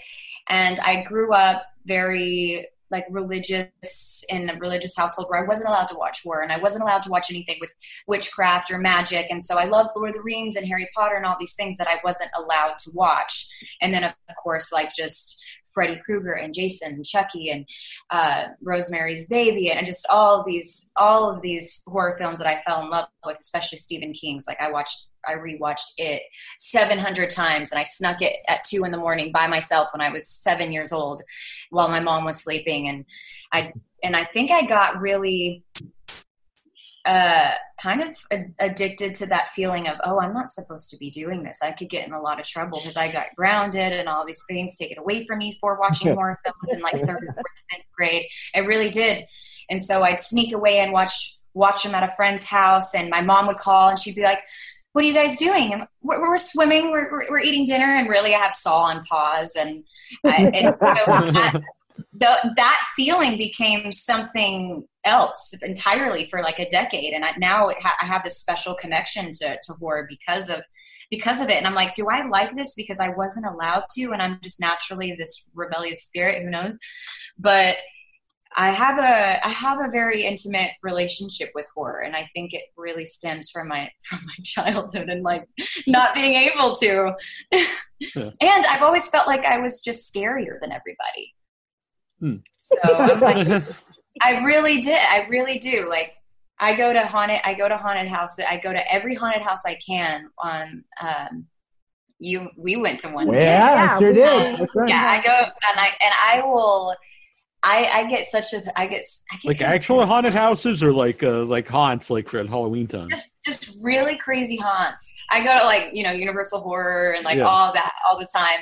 And I grew up very like religious in a religious household where I wasn't allowed to watch horror and I wasn't allowed to watch anything with witchcraft or magic. And so I loved Lord of the Rings and Harry Potter and all these things that I wasn't allowed to watch. And then of course, like just Freddy Krueger and Jason and Chucky and uh, Rosemary's Baby and just all of these all of these horror films that I fell in love with, especially Stephen King's. Like I watched, I rewatched it 700 times, and I snuck it at two in the morning by myself when I was seven years old, while my mom was sleeping, and I and I think I got really uh, kind of a- addicted to that feeling of oh i'm not supposed to be doing this. I could get in a lot of trouble because i got grounded and all these things taken away from me for watching horror films in like third or fourth fifth grade. It really did. And so i'd sneak away and watch watch them at a friend's house and my mom would call and she'd be like what are you guys doing? And we're, we're swimming. We're, we're, we're eating dinner. And really i have saw on pause and, I, and so that, the, that feeling became something else entirely for like a decade. And I, now it ha- i have this special connection to, to horror because of because of it. And i'm like do i like this because i wasn't allowed to? And i'm just naturally this rebellious spirit who knows? But i have a i have a very intimate relationship with horror. And i think it really stems from my from my childhood and like not being able to. Yeah. and i've always felt like i was just scarier than everybody. Hmm. so i'm like I really did. I really do. Like I go to haunted I go to haunted houses. I go to every haunted house I can on um you we went to one yeah, together. Yeah, sure did right. Yeah, I go and I and I will I I get such a I get I get like actual haunted houses or like uh, like haunts like for Halloween time? just just really crazy haunts. I go to like you know Universal Horror and like Yeah. all that all the time,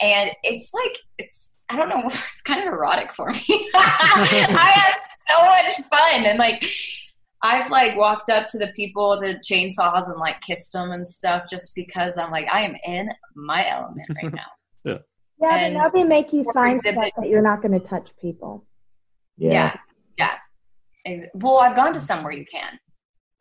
and it's like it's I don't know it's kind of erotic for me. I have so much fun and like I've like walked up to the people with the chainsaws and like kissed them and stuff just because I'm like I am in my element right now. Yeah, but And now they make you for sign stuff exhibits. that you're not going to touch people. yeah. yeah. Ex- Well, I've gone to some where you can.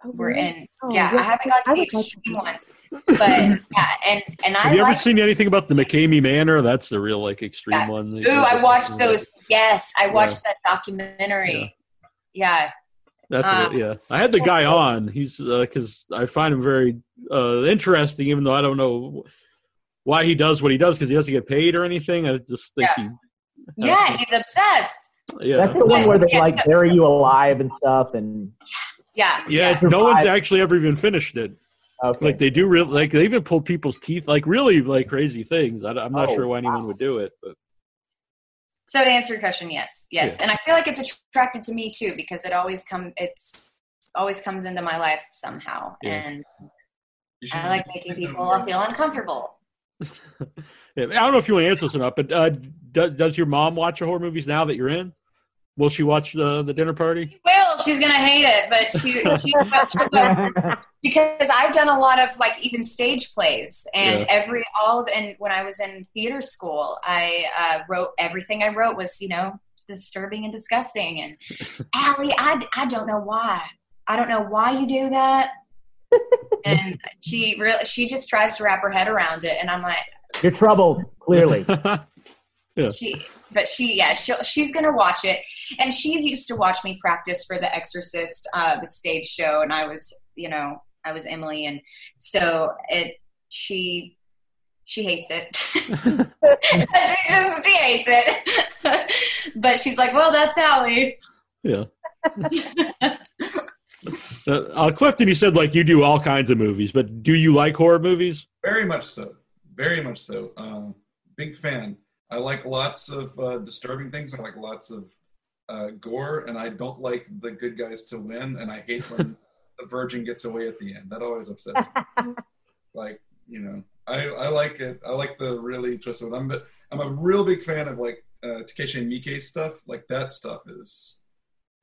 Oh, We're really? in. Oh, yeah, yeah. I haven't gone to I the would like extreme ones, but yeah, and and I Have you ever seen anything about the McKamey Manor? That's the real like extreme Yeah. one. Ooh, I watched those. Yes, I watched that documentary. Yeah. That's Uh, a, yeah. I had the guy on. He's because I find him very uh, interesting, even though I don't know why he does what he does because he doesn't get paid or anything. I just think Yeah. Yeah, he's obsessed. yeah That's the one where they Yeah. like bury you alive and stuff, and Yeah. yeah. Yeah. No one's actually ever even finished it. okay. Like they do real like they even pull people's teeth like really like crazy things. I, am not Oh, sure why anyone wow. would do it, but So to answer your question, yes, yes, Yeah. and I feel like it's attracted to me too because it always come. It's always comes into my life somehow, Yeah. and I like making people feel uncomfortable. Yeah, I don't know if you want to answer this or not. But uh, does, does your mom watch the horror movies now that you're in? Will she watch the the dinner party? Well, she's gonna hate it, but she, she, she because I've done a lot of like even stage plays and Yeah. every all of and when I was in theater school, I uh, wrote everything I wrote was you know disturbing and disgusting. And Alli, I, I don't know why. I don't know why you do that. And she really, she just tries to wrap her head around it. And I'm like, You're troubled, clearly. she, but she, yeah, she she's gonna watch it. And she used to watch me practice for The Exorcist, uh, the stage show, and I was, you know, I was Emily, and so it, she, she hates it. she just she hates it. but she's like, well, that's Alli. yeah. Uh, Clifton, you said like you do all kinds of movies, but do you like horror movies? Very much so. Very much so. Um, big fan. I like lots of uh, disturbing things. I like lots of uh, gore, and I don't like the good guys to win. And I hate when the virgin gets away at the end. That always upsets me. like you know, I, I like it. I like the really twisted. One. I'm a- I'm a real big fan of like uh, Takeshi and Miike stuff. Like that stuff is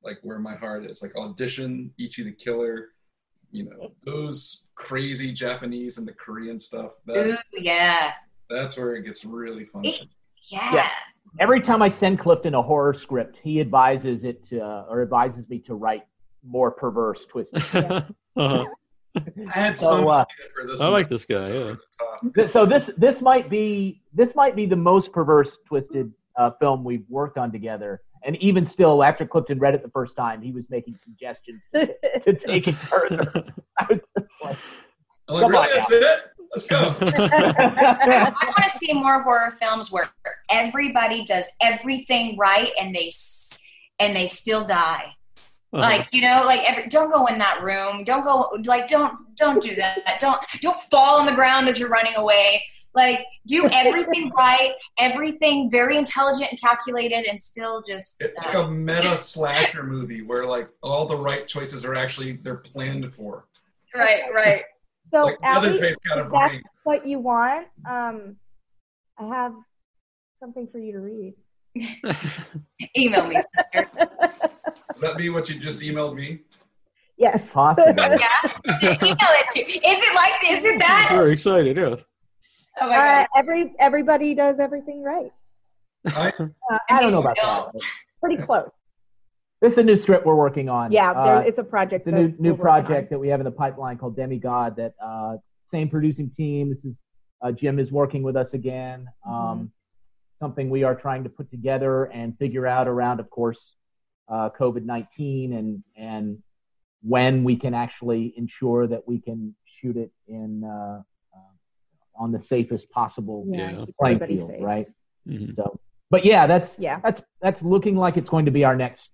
like where my heart is. Like Audition, Ichi the Killer. You know those crazy Japanese and the Korean stuff. Ooh, yeah. that's where it gets really fun. Yeah. Yeah. Every time I send Clifton a horror script, he advises it to, or advises me to write more perverse, twisted. Uh-huh. I So, uh, I like this guy. Yeah. So this this might be this might be the most perverse, twisted uh, film we've worked on together. And even still, after Clifton read it the first time, he was making suggestions to, to take it further. I was just like, like, really? on That's it? Let's go. I want to see more horror films where everybody does everything right and they and they still die. Uh-huh. Like you know, like every, don't go in that room. Don't go. Like don't don't do that. Don't don't fall on the ground as you're running away. Like do everything right, everything very intelligent and calculated, and still just It's like a meta slasher movie where like all the right choices are actually they're planned for. right, right. So, Like Alli, Leatherface got a if that's brain. what you want, um, I have something for you to read. Email me, sister. Would that be what you just emailed me? Yes. possibly. Yeah, email it to. Is it like? Is it that? Very excited. Yeah. Oh my Uh, god. every everybody does everything right. I, Uh, I don't know about that. Pretty close. This is a new script we're working on. Yeah, Uh, there, it's a project. it's a new new we're on. project that we have in the pipeline called Demigod. That uh, same producing team. This is uh, Jim is working with us again. Um, Something we are trying to put together and figure out around, of course, uh, COVID nineteen and and when we can actually ensure that we can shoot it in uh, on the safest possible Yeah. playing everybody field, safe. right? Mhm. So, but yeah, that's Yeah. that's that's looking like it's going to be our next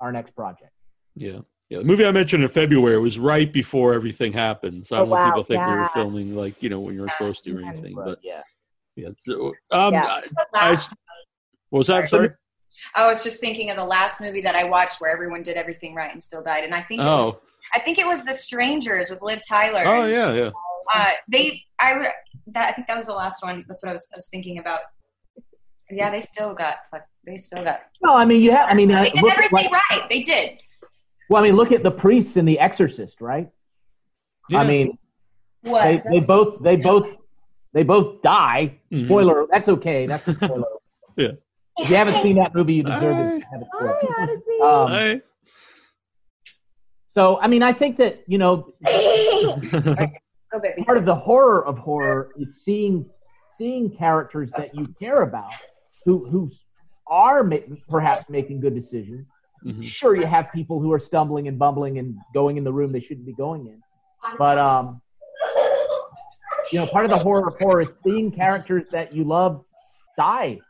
our next project. Yeah. Yeah. The movie I mentioned in February was right before everything happened. So I Oh, don't want wow. people think we were filming like, you know, when you were supposed to or anything. But But yeah, yeah. So, um, Yeah. I, I- what was that? Sorry. Sorry? I was just thinking of the last movie that I watched where everyone did everything right and still died, and I think it was Oh. I think it was The Strangers with Liv Tyler. Oh, yeah. Yeah. Uh, they I re- that I think that was the last one. That's what I was I was thinking about. Yeah, they still got. They still got. no, I mean you have. I mean, uh, They did look everything like, right. They did. well, I mean, look at the priests in The Exorcist, right? Yeah. I mean, What? they, they both they both they both die. Mhm. Spoiler. That's okay. That's a spoiler. Yeah. If you haven't seen that movie, you deserve it. to have it spoiled. Hi, Odyssey. Um, Hey. so, I mean, I think that you know Go baby. part of the horror of horror is seeing seeing characters that you care about who who are ma- perhaps making good decisions. Mhm. Sure, you have people who are stumbling and bumbling and going in the room they shouldn't be going in, but um, you know, part of the horror of horror is seeing characters that you love die,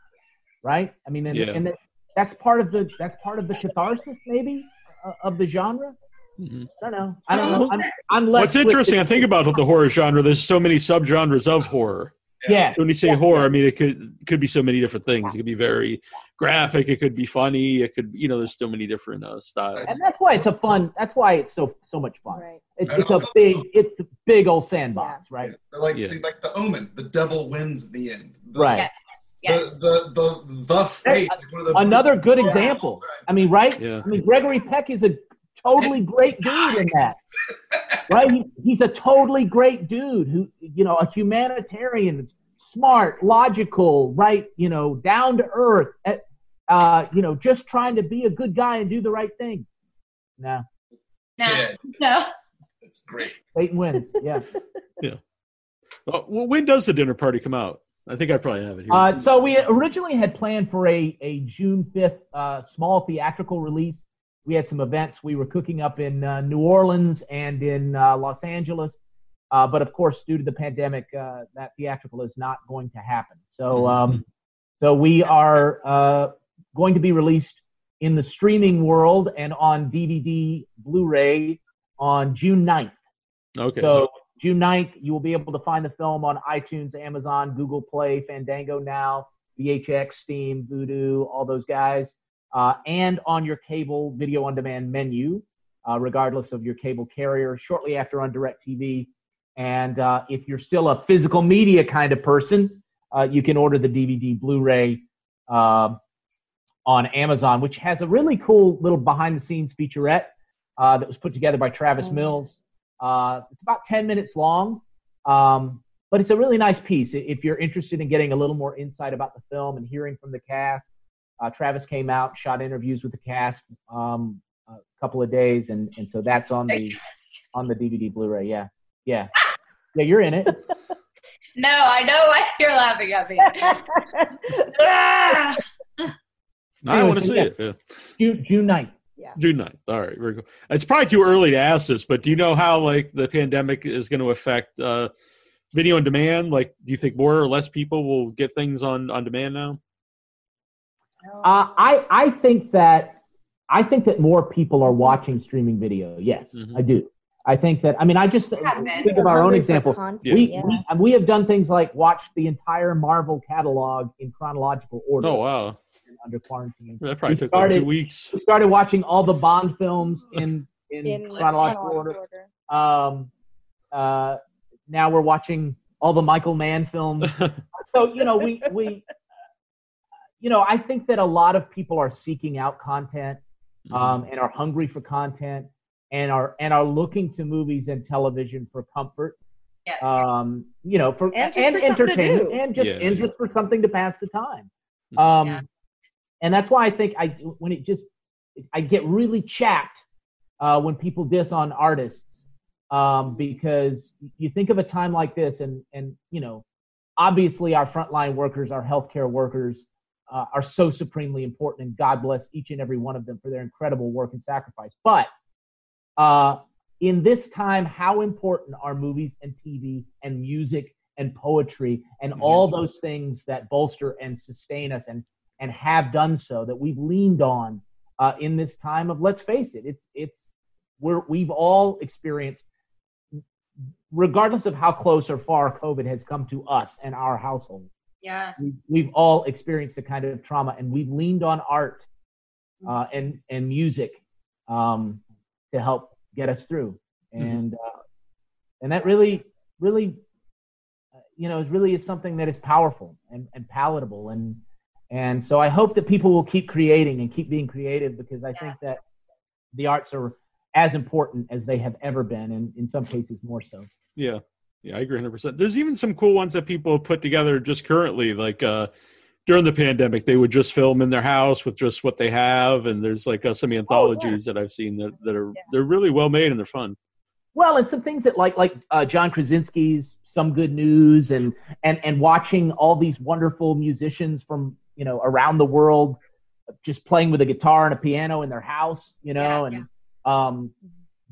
right? I mean, and, Yeah. and that's part of the that's part of the catharsis maybe uh, of the genre. Mhm. I don't know. I don't know. I'm, I'm less What's interesting, I think about the horror genre, there's so many subgenres of horror. Yeah, When you say horror, I mean, it could could be so many different things. It could be very graphic. It could be funny. It could, you know, there's so many different uh, styles. and that's why it's a fun. That's why it's so so much fun. Right. It's, it's a big it's a big old sandbox, right? They're like Yeah. see like the Omen, the devil wins the end. The, Right. Yes. Yes. The the the, the fate. like one of the- Another good example. I mean, right? Yeah. I mean, Gregory Peck is a totally great dude in that, right? He, he's a totally great dude who, you know, a humanitarian, smart, logical, right? You know, down to earth. Eh, uh, you know, just trying to be a good guy and do the right thing. No, No, Yeah, no. it's great. Satan wins. Yeah. Well, well, when does the dinner party come out? I think I probably have it here. Uh, so we originally had planned for a, a June 5th uh, small theatrical release. We had some events we were cooking up in uh, New Orleans and in uh, Los Angeles. Uh, but of course, due to the pandemic, uh, that theatrical is not going to happen. So, um, so we are uh, going to be released in the streaming world and on DVD, Blu-ray on June 9th. okay. So June 9th, you will be able to find the film on iTunes, Amazon, Google Play, Fandango Now, VHX, Steam, Vudu, all those guys, uh, and on your cable video on demand menu, uh, regardless of your cable carrier, shortly after on DirecTV. And uh, if you're still a physical media kind of person, uh, you can order the DVD Blu ray uh, on Amazon, which has a really cool little behind the scenes featurette uh, that was put together by Travis Oh. Mills. Uh, it's about 10 minutes long, um, but it's a really nice piece. If you're interested in getting a little more insight about the film and hearing from the cast, uh, Travis came out, shot interviews with the cast um, a couple of days, and, and so that's on the on the DVD Blu-ray. Yeah, yeah, yeah. You're in it. No, I know why you're laughing at me. Ah! I want to see yeah. it. Yeah. June June 9th. June 9th. All right, very good. It's probably too early to ask this, but do you know how like the pandemic is going to affect uh, video on demand? Like, do you think more or less people will get things on on demand now? Uh, I I think that I think that more people are watching streaming video. Yes, Mhm. I do. I think that. I mean, I just Have think of our own example. content, We, yeah. we we have done things like watch the entire Marvel catalog in chronological order Oh wow, under quarantine. that probably We took like two started- weeks. We started watching all the Bond films in in, In chronological order. Um, uh, now we're watching all the Michael Mann films. so you know we we you know i think that a lot of people are seeking out content Mm-hmm. um, and are hungry for content and are and are looking to movies and television for comfort Yeah. um, you know for And and, just for entertainment and just Yeah, and yeah. just for something to pass the time Mhm. um, Yeah. and that's why i think i when it just i get really chapped uh, when people diss on artists um, because you think of a time like this and and you know obviously our frontline workers our healthcare workers uh, are so supremely important and god bless each and every one of them for their incredible work and sacrifice but uh, in this time how important are movies and tv and music and poetry and Mhm. all those things that bolster and sustain us and and have done so that we've leaned on uh, in this time of let's face it it's it's we're we've all experienced regardless of how close or far covid has come to us and our household Yeah. we, we've all experienced a kind of trauma and we've leaned on art uh, and and music um, to help get us through. And uh, and that really really uh, you know it really is something that is powerful and, and palatable. And and so i hope that people will keep creating and keep being creative because i think that the arts are as important as they have ever been and in some cases more so. Yeah, yeah, I agree 100. percent There's even some cool ones that people have put together just currently, like uh, during the pandemic, they would just film in their house with just what they have, and there's like uh, some anthologies that I've seen that, that are they're really well made and they're fun. Well, and some things that like like uh, John Krasinski's "Some Good News" and and and watching all these wonderful musicians from you know around the world just playing with a guitar and a piano in their house, you know, Yeah, and um,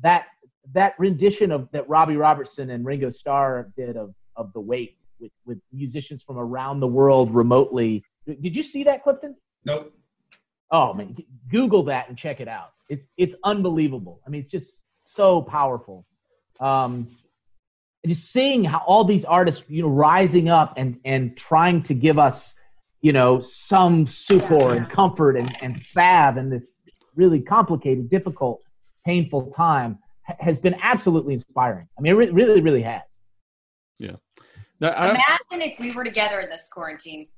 that that rendition of that Robbie Robertson and Ringo Starr did of of the Weight with with musicians from around the world remotely. Did you see that, Clifton? Nope. Oh man, g- Google that and check it out. It's it's unbelievable. I mean, it's just so powerful. Um, and just seeing how all these artists, you know, rising up and and trying to give us, you know, some succor and comfort and and salve in this really complicated, difficult, painful time ha- has been absolutely inspiring. I mean, it re- really, really has. Now, I, Imagine if we were together in this quarantine.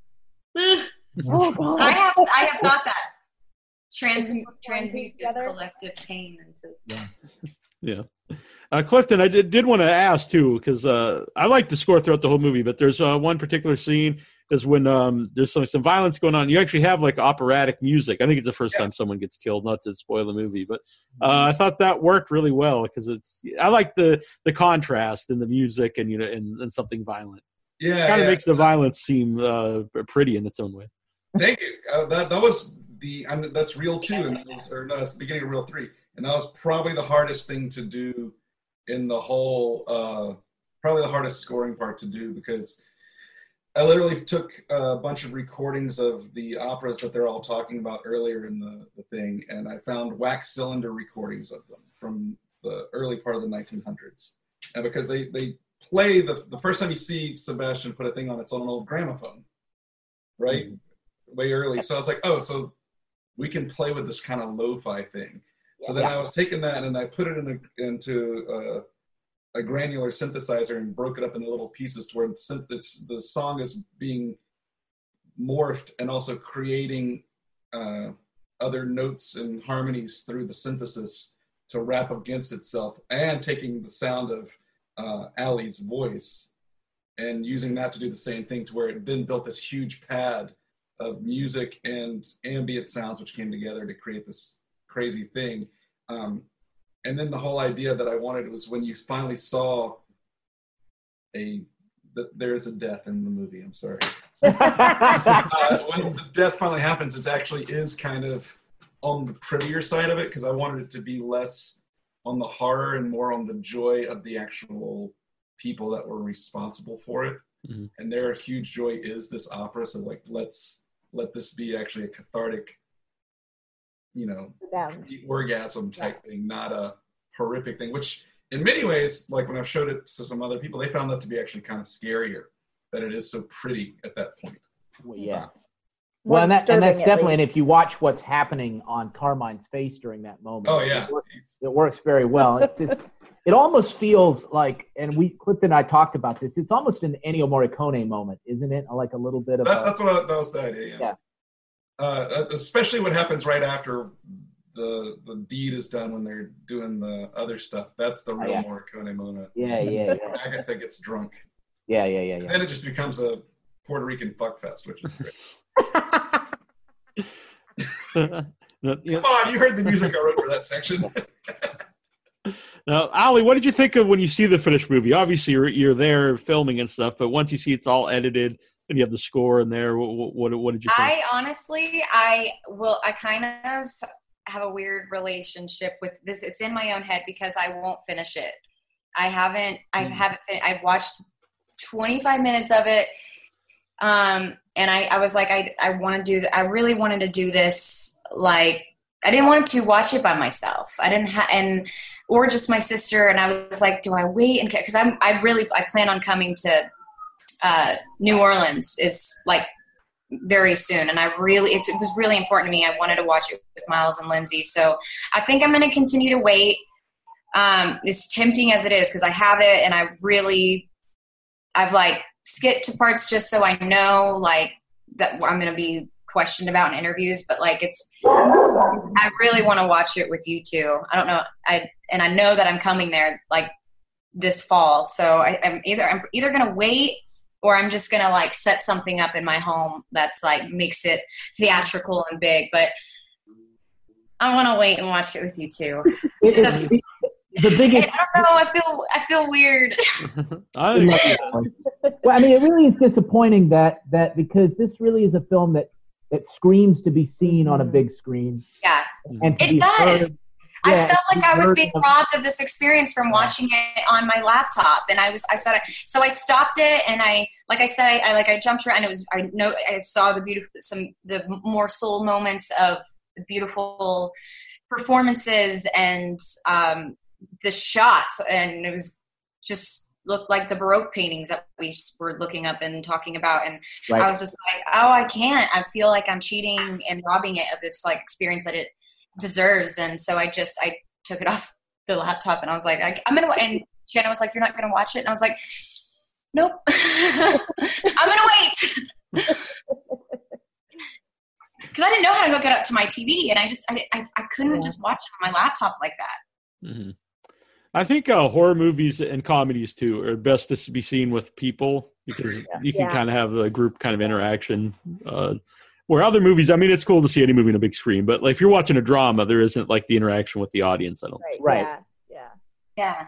Oh, I have I have thought that. Trans transmute this collective pain into Yeah. Uh, Clifton, I did, did want to ask too, because uh, I like the score throughout the whole movie, but there's uh, one particular scene is when um, there's some, some violence going on. You actually have like operatic music. I think it's the first Yeah. time someone gets killed, not to spoil the movie, but uh, I thought that worked really well because it's, I like the, the contrast in the music and, you know, and, and something violent. Yeah, it kind of yeah. makes the violence seem uh, pretty in its own way. Thank you. Uh, that that was the I mean, that's reel two, and that was, or no, it's the beginning of reel three, and that was probably the hardest thing to do in the whole. Uh, probably the hardest scoring part to do because I literally took a bunch of recordings of the operas that they're all talking about earlier in the, the thing, and I found wax cylinder recordings of them from the early part of the 1900s, and because they they play the the first time you see Sebastian put a thing on, it's on an old gramophone, right? way early. So I was like, oh, so we can play with this kind of lo-fi thing. So then I was taking that and I put it in a, into a, a granular synthesizer and broke it up into little pieces to where it's, it's the song is being morphed and also creating uh, other notes and harmonies through the synthesis to rap against itself and taking the sound of uh, Alli's voice and using that to do the same thing to where it then built this huge pad of music and ambient sounds which came together to create this crazy thing. Um, and then the whole idea that i wanted was when you finally saw a that there's a death in the movie i'm sorry. Uh, when the death finally happens it actually is kind of on the prettier side of it because i wanted it to be less on the horror and more on the joy of the actual people that were responsible for it. Mhm. and their huge joy is this opera so like let's let this be actually a cathartic you know Them. orgasm type thing not a horrific thing which in many ways like when i've showed it to some other people they found that to be actually kind of scarier that it is so pretty at that point yeah. More Well, and, that, and that's disturbing, at definitely, and if you watch what's happening on Carmine's face during that moment, oh yeah it works, it works very well. It's just, it almost feels like, and we, Clifton and I talked about this. It's almost an Ennio Morricone moment, isn't it? Like a little bit of. that, a, that's what I, that was the idea yeah, Yeah. Uh, especially what happens right after the the deed is done when they're doing the other stuff that's the real yeah. Morricone moment yeah, yeah, yeah, agatha gets drunk yeah, yeah, yeah, and then it just becomes a puerto rican fuck fest which is great yeah. come on you heard the music i wrote for that section Now, Alli, what did you think of when you see the finished movie? Obviously, you're you're there filming and stuff, but once you see it's all edited and you have the score in there, what what, what did you think? I honestly, I will. I kind of have a weird relationship with this. It's in my own head because I won't finish it. I haven't. I Mm. haven't. fin- I've watched 25 minutes of it, um, and I, I was like, I, I want to do. th- I really wanted to do this. Like, I didn't want to watch it by myself. I didn't have, and or just my sister. And I was like, do I wait? And because I'm, I really, I plan on coming to uh, New Orleans. Is like very soon. And i really it was really important to me. I wanted to watch it with miles and lindsay. So i think i'm going to continue to wait. Um as tempting as it is because i have it and i really i've like skipped to parts just so i know like that i'm going to be questioned about in interviews. But like it's i really want to watch it with you too. I don't know i and i know that i'm coming there like this fall. So I, i'm either i'm either going to wait or I'm just gonna like set something up in my home that's like makes it theatrical and big. But I want to wait and watch it with you too. It is the, the And biggest. I don't know. I feel I feel weird. I well, I mean, it really is disappointing that that because this really is a film that that screams to be seen on a mm-hmm. big screen Yeah, and to It be does. heard. I felt like I was being robbed of this experience from watching it on my laptop, and I was I said so I stopped it and I like I said I, I like I jumped around. And it was I know I saw the beautiful some the more soul moments of the beautiful performances and um, the shots, and it was just looked like the Baroque paintings that we were looking up and talking about, and I was just like, oh, I can't. I feel like I'm cheating and robbing it of this like experience that it deserves. And so I just I took it off the laptop and I was like, I, I'm gonna. And Jenna was like, you're not gonna watch it, and I was like, nope, I'm gonna wait. Because I didn't know how to hook it up to my TV, and I just I, I, I couldn't Yeah. just watch it on my laptop like that. Mhm. I think uh, horror movies and comedies too are best to be seen with people because you can Yeah. kind of have a group kind of interaction. Uh, where other movies, I mean, it's cool to see any movie on a big screen, but like if you're watching a drama, there isn't like the interaction with the audience. I don't. Right. Right. Yeah. Yeah. Yeah.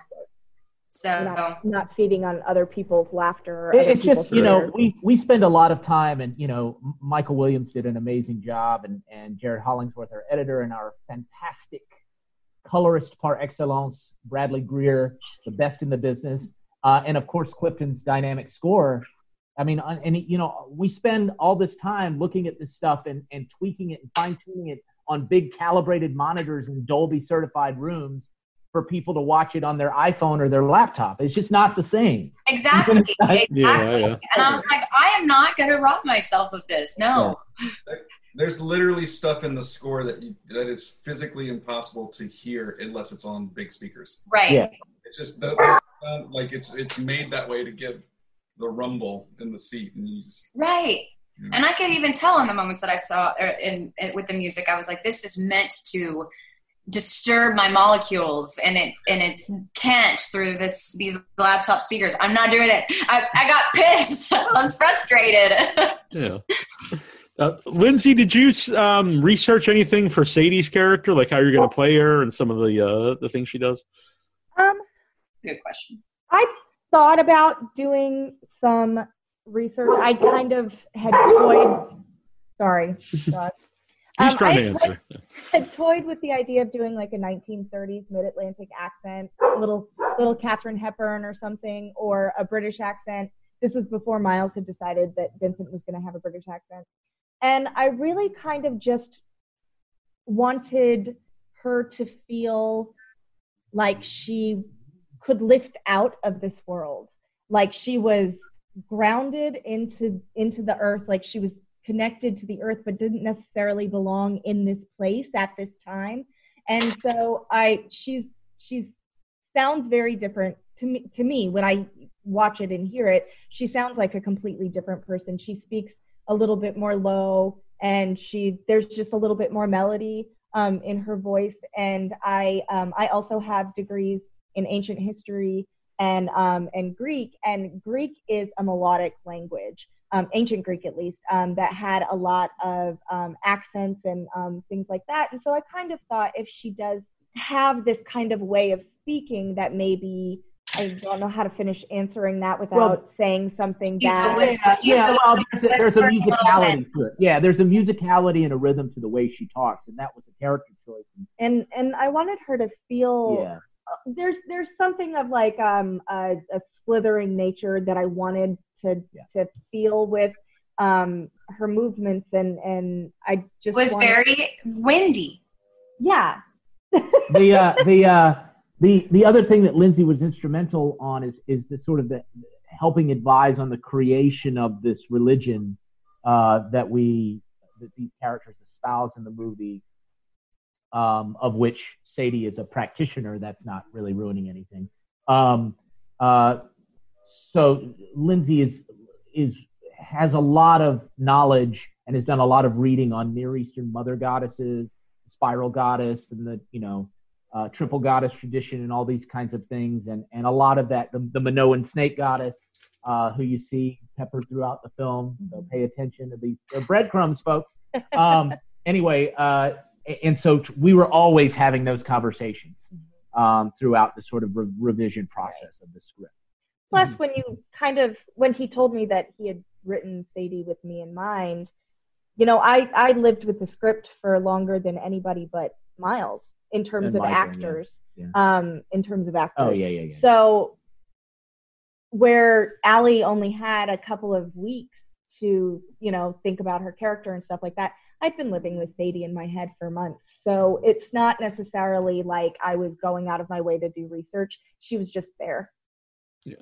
So Not, not feeding on other people's laughter. Or It- other it's just you know we we spend a lot of time and you know Michael Williams did an amazing job and and Jared Hollingsworth our editor and our fantastic colorist par excellence Bradley Greer the best in the business uh, and of course Clifton's dynamic score I mean on- and you know we spend all this time looking at this stuff and and tweaking it and fine tuning it on big calibrated monitors in Dolby certified rooms for people to watch it on their iPhone or their laptop it's just not the same exactly, exactly. Yeah, yeah. And I was like, I am not going to rob myself of this. No. There's literally stuff in the score that you, that is physically impossible to hear unless it's on big speakers. Right. Yeah. It's just the, the like it's it's made that way to give the rumble in the seat, and you just, Right. Yeah. And I could even tell in the moments that I saw er, in, in with the music, I was like, this is meant to disturb my molecules and it and it's can't through this these laptop speakers. I'm not doing it. I, I got pissed. I was frustrated. Yeah. Uh, Lindsay, did you um, research anything for Sadie's character, like how you're going to play her and some of the uh, the things she does? Um, Good question. I thought about doing some research. I kind of had toyed. Sorry. He's Um, trying I to answer. had toyed with the idea of doing like a 1930s mid-Atlantic accent, little little Katharine Hepburn or something, or a British accent. This was before Miles had decided that Vincent was going to have a British accent, and I really kind of just wanted her to feel like she could lift out of this world, like she was grounded into into the earth, like she was connected to the earth but didn't necessarily belong in this place at this time. And so i she's she's sounds very different to me to me when i watch it and hear it. She sounds like a completely different person. She speaks a little bit more low and she there's just a little bit more melody um, in her voice. And i um, i also have degrees in ancient history and um, and greek and greek is a melodic language um, ancient Greek at least, um, that had a lot of um, accents and um, things like that. And so I kind of thought if she does have this kind of way of speaking, that maybe I don't know how to finish answering that without Well- saying something He's bad. whiz- yeah, yeah, well, there's a, there's a musicality and- to it. Yeah, there's a musicality and a rhythm to the way she talks, and that was a character choice. And and I wanted her to feel Yeah, there's there's something of like um a, a slithering nature that I wanted to Yeah. to feel with um her movements and and I just was wanted- very windy. yeah the uh, the uh, the the other thing that Lindsay was instrumental on is is the sort of the helping advise on the creation of this religion uh, that we that these characters espouse in the movie, um, of which Sadie is a practitioner. That's not really ruining anything. Um, uh, so Lindsay is is has a lot of knowledge and has done a lot of reading on Near Eastern mother goddesses, spiral goddess, and the you know uh, triple goddess tradition, and all these kinds of things, and and a lot of that the, the Minoan snake goddess, uh, who you see peppered throughout the film. So pay attention to these breadcrumbs, folks. Um, anyway, uh, and so t- we were always having those conversations um, throughout the sort of re- revision process of the script. Plus, when you kind of when he told me that he had written Sadie with me in mind, you know, I I lived with the script for longer than anybody but Miles in terms And of Michael, yeah. actors. Yeah. Um, in terms of actors. Oh yeah, yeah, yeah. So where Alli only had a couple of weeks to, you know, think about her character and stuff like that, i've been living with Sadie in my head for months. So it's not necessarily like I was going out of my way to do research. She was just there. Yeah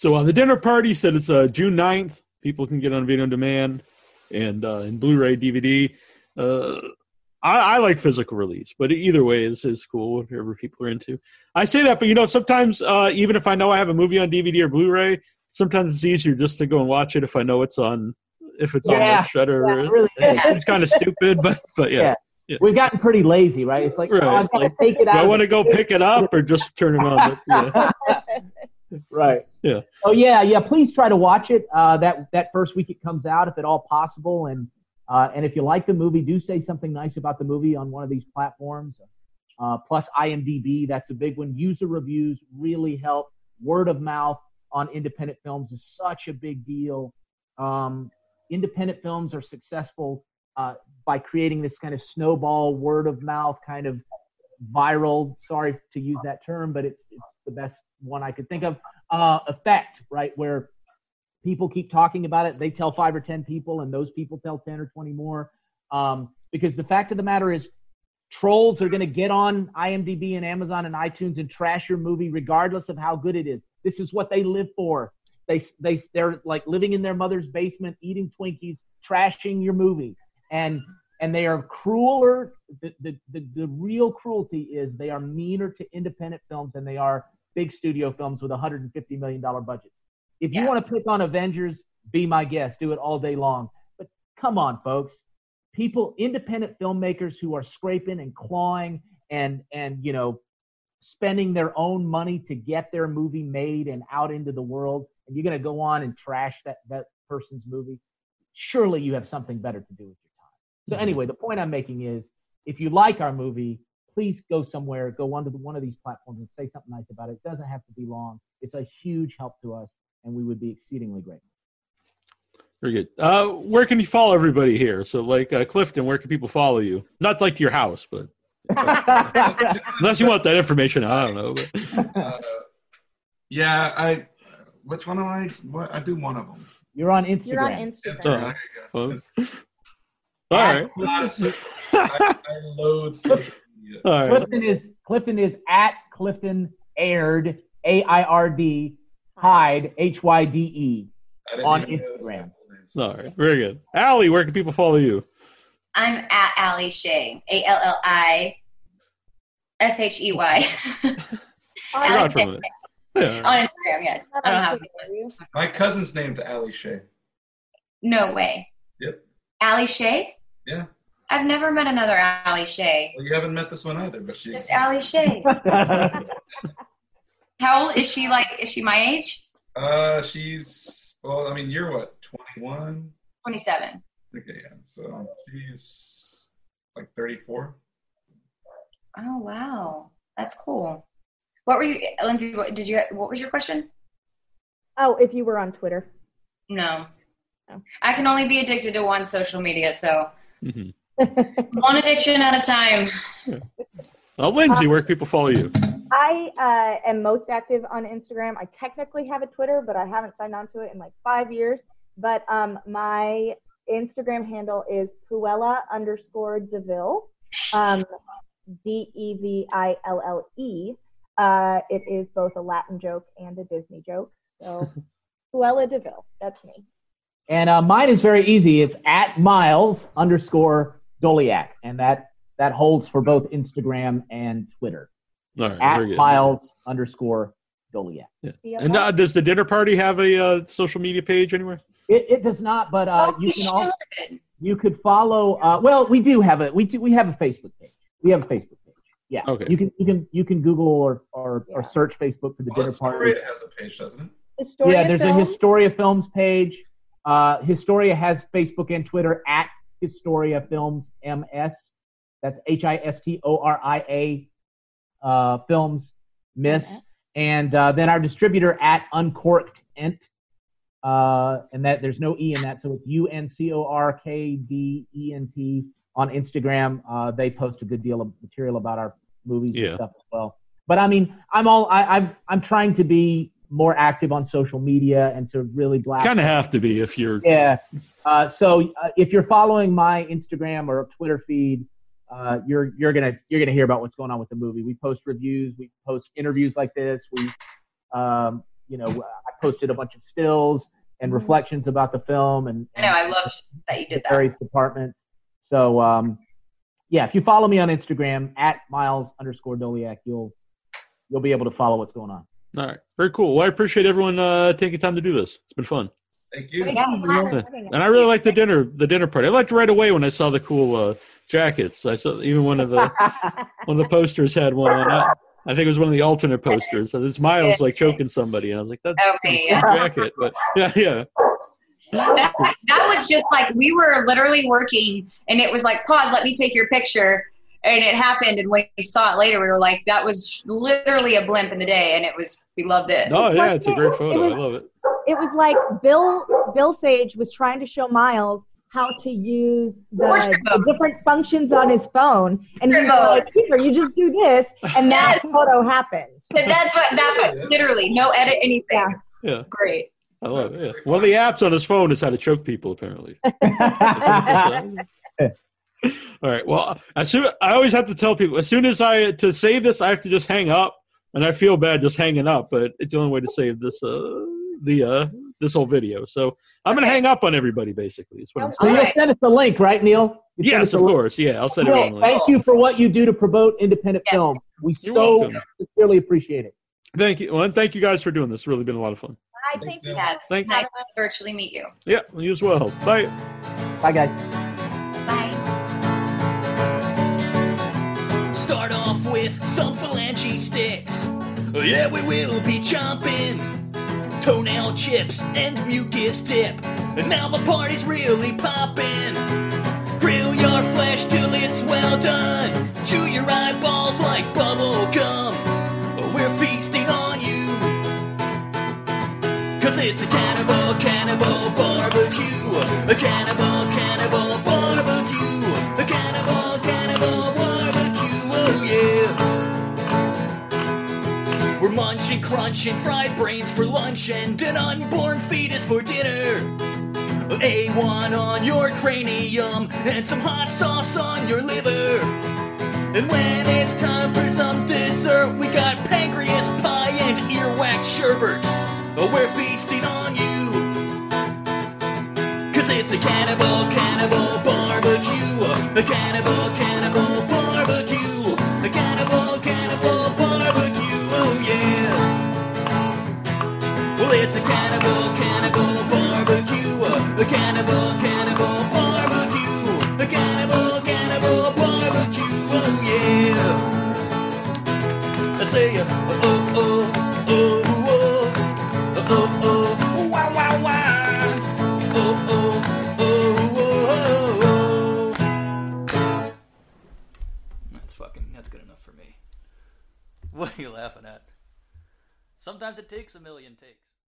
so uh, the dinner party said it's uh, June 9th. People can get on video on demand and uh, in Blu-ray, DVD. Uh, I, I like physical release, but either way is is cool. Whatever people are into. I say that, but you know, sometimes uh, even if I know I have a movie on DVD or Blu-ray, sometimes it's easier just to go and watch it if I know it's on if it's on Yeah. like Shudder. Yeah, really it's kind of stupid, but but yeah, Yeah. We've gotten pretty lazy, right? It's like, Right, oh, I like, take it out. I want to go pick it up or just turn it on? Yeah. right. Yeah. Oh yeah, yeah. Please try to watch it. Uh, that that first week it comes out, if at all possible, and uh, and if you like the movie, do say something nice about the movie on one of these platforms. Uh, plus IMDb, that's a big one. User reviews really help. Word of mouth on independent films is such a big deal. Um, independent films are successful uh, by creating this kind of snowball word of mouth kind of viral. Sorry to use that term, but it's it's the best one I could think of. Uh, effect, right, where people keep talking about it. They tell five or ten people, and those people tell ten or twenty more. Um, because the fact of the matter is, trolls are going to get on IMDb and Amazon and iTunes and trash your movie, regardless of how good it is. This is what they live for. They they they're like living in their mother's basement, eating Twinkies, trashing your movie, and and they are crueler. The, the, the, the real cruelty is they are meaner to independent films than they are big studio films with 150 million dollar budgets. If you Yeah. want to pick on Avengers, be my guest. Do it all day long. But come on, folks. People, independent filmmakers who are scraping and clawing and and you know spending their own money to get their movie made and out into the world, and you're going to go on and trash that that person's movie. Surely you have something better to do with your time. So Mhm. anyway, the point I'm making is, if you like our movie, please go somewhere, go onto the, one of these platforms and say something nice about it. It doesn't have to be long. It's a huge help to us, and we would be exceedingly grateful. Very good. Uh, where can you follow everybody here? So, like uh, Clifton, where can people follow you? Not like to your house, but unless you want that information, I don't know. But, Uh, yeah, I. Which one am I? What, I do one of them. You're on Instagram. You're on Instagram. Instagram. Oh. There you go. all right, Not a social- I, I loathe social media. all right. Clifton is Clifton is at Clifton Aird A I R D Hyde H Y D E on even know those Instagram. full. All right, very good. Alli, where can people follow you? I'm at Alli Shey. A L L I S H E Y. Hang on for a. Yeah. On Instagram, yeah. I don't have My cousin's named Ali Shay. No way. Yep. Allie Shea? Yeah. I've never met another Ali Shea. Well, you haven't met this one either, but she. Just Allie Shea. How old is she? Like, is she my age? Uh, she's. Well, I mean, you're what? Twenty-one. 27. Okay, yeah. So she's like thirty-four. Oh, wow. That's cool. What were you, Lindsay? What, did you? What was your question? Oh, if you were on Twitter. No. No. I can only be addicted to one social media, so Mhm. one addiction at a time. Uh, Lindsay, where can people follow you? I uh, am most active on Instagram. I technically have a Twitter, but I haven't signed on to it in like five years. But um, my Instagram handle is Puella underscore Deville, um, D E V I L L E. Uh, it is both a Latin joke and a Disney joke. So Puella Deville, that's me. and uh, mine is very easy. It's at Miles underscore Doleac, and that that holds for both Instagram and Twitter. All right, At. Miles underscore Doleac. And uh, does the dinner party have a uh, social media page anywhere? It, it does not, but uh, oh, you you can also should. you could follow. Uh, well, we do have a we do, we have a Facebook page. We have a Facebook page. Yeah. Okay. You can you can you can Google or or, or search Facebook for the Well, dinner party. Historia has a page, doesn't it? Historia yeah, there's Films. a Historia Films page. Uh, Historia has Facebook and Twitter at Historia Films MS. That's H I S T O R I A uh, Films Miss. MS. And uh, then our distributor at Uncorked Ent. Uh, and that there's no E in that, so it's U N C O R K D E N T on Instagram. Uh, they post a good deal of material about our movies Yeah. and stuff as well. But I mean, I'm all I, I'm I'm trying to be more active on social media and to really blast. Kind of have to be if you're. Yeah. Uh, so uh, if you're following my Instagram or Twitter feed, uh, you're you're gonna you're gonna hear about what's going on with the movie. We post reviews, we post interviews like this. We, um, you know, I posted a bunch of stills and Mhm. reflections about the film and, I know. I loved that you did that. various departments. So um, yeah, if you follow me on Instagram at miles underscore Doleac, you'll you'll be able to follow what's going on. All right, very cool. Well, I appreciate everyone uh, taking time to do this. It's been fun, Thank you. Yeah. you for having us. and I really like the dinner the dinner party. I liked right away when I saw the cool uh, jackets. I saw even one of the one of the posters had one on. I, I think it was one of the alternate posters. So this Miles like choking somebody, and I was like, "That's a yeah. jacket." But yeah, yeah, that, that was just like we were literally working and it was like pause let me take your picture and it happened and when we saw it later we were like that was literally a blimp in the day and it was we loved it no, yeah, it's a great It photo. was- I love it. it was like Bill Bill Sage was trying to show Miles how to use the, the different functions on his phone, and he was Portrait like, "Here, you just do this," and that photo happened. But that's what that's what literally no edit anything Yeah. Yeah, great I love it. Yeah. One of the apps on his phone is how to choke people. Apparently. All right. Well, as soon I always have to tell people as soon as I to save this, I have to just hang up, and I feel bad just hanging up, but it's the only way to save this uh the uh this whole video. So I'm gonna hang up on everybody. Basically, is what I'm So saying. you'll send us the link, right, Neal? You Yes, us the of link. course. Yeah, I'll send Neal, everyone. a link. thank you for what you do to promote independent Yeah. film. We You're so welcome. sincerely appreciate it. Thank you. Well, and thank you guys for doing this. It's really been a lot of fun. I think Bill. yes Thanks. nice to virtually meet you Yeah, you as well. Bye. Bye, guys. bye Start off with some phalange sticks. Oh, Yeah, we will be chomping toenail chips and mucus tip. And now the party's really popping. Grill your flesh till it's well done. Chew your eyeballs like bubble gum. We're feasting on you. Cause it's a cannibal, cannibal barbecue. A cannibal, cannibal barbecue. We're munching, crunching fried brains for lunch and an unborn fetus for dinner. A1 on your cranium and some hot sauce on your liver. And when it's time for some dessert, we got pancreas pie and earwax sherbet. Oh, we're feasting on you. Cause it's a cannibal, cannibal barbecue. A cannibal, cannibal it's a cannibal, cannibal barbecue. A cannibal, cannibal barbecue. A cannibal, cannibal barbecue. Oh, yeah. I say, uh, oh, oh, oh, oh, oh, oh, oh, wow, wow, wow. Oh, oh, oh, oh, oh, oh. That's fucking. That's good enough for me. What are you laughing at? Sometimes it takes a million takes.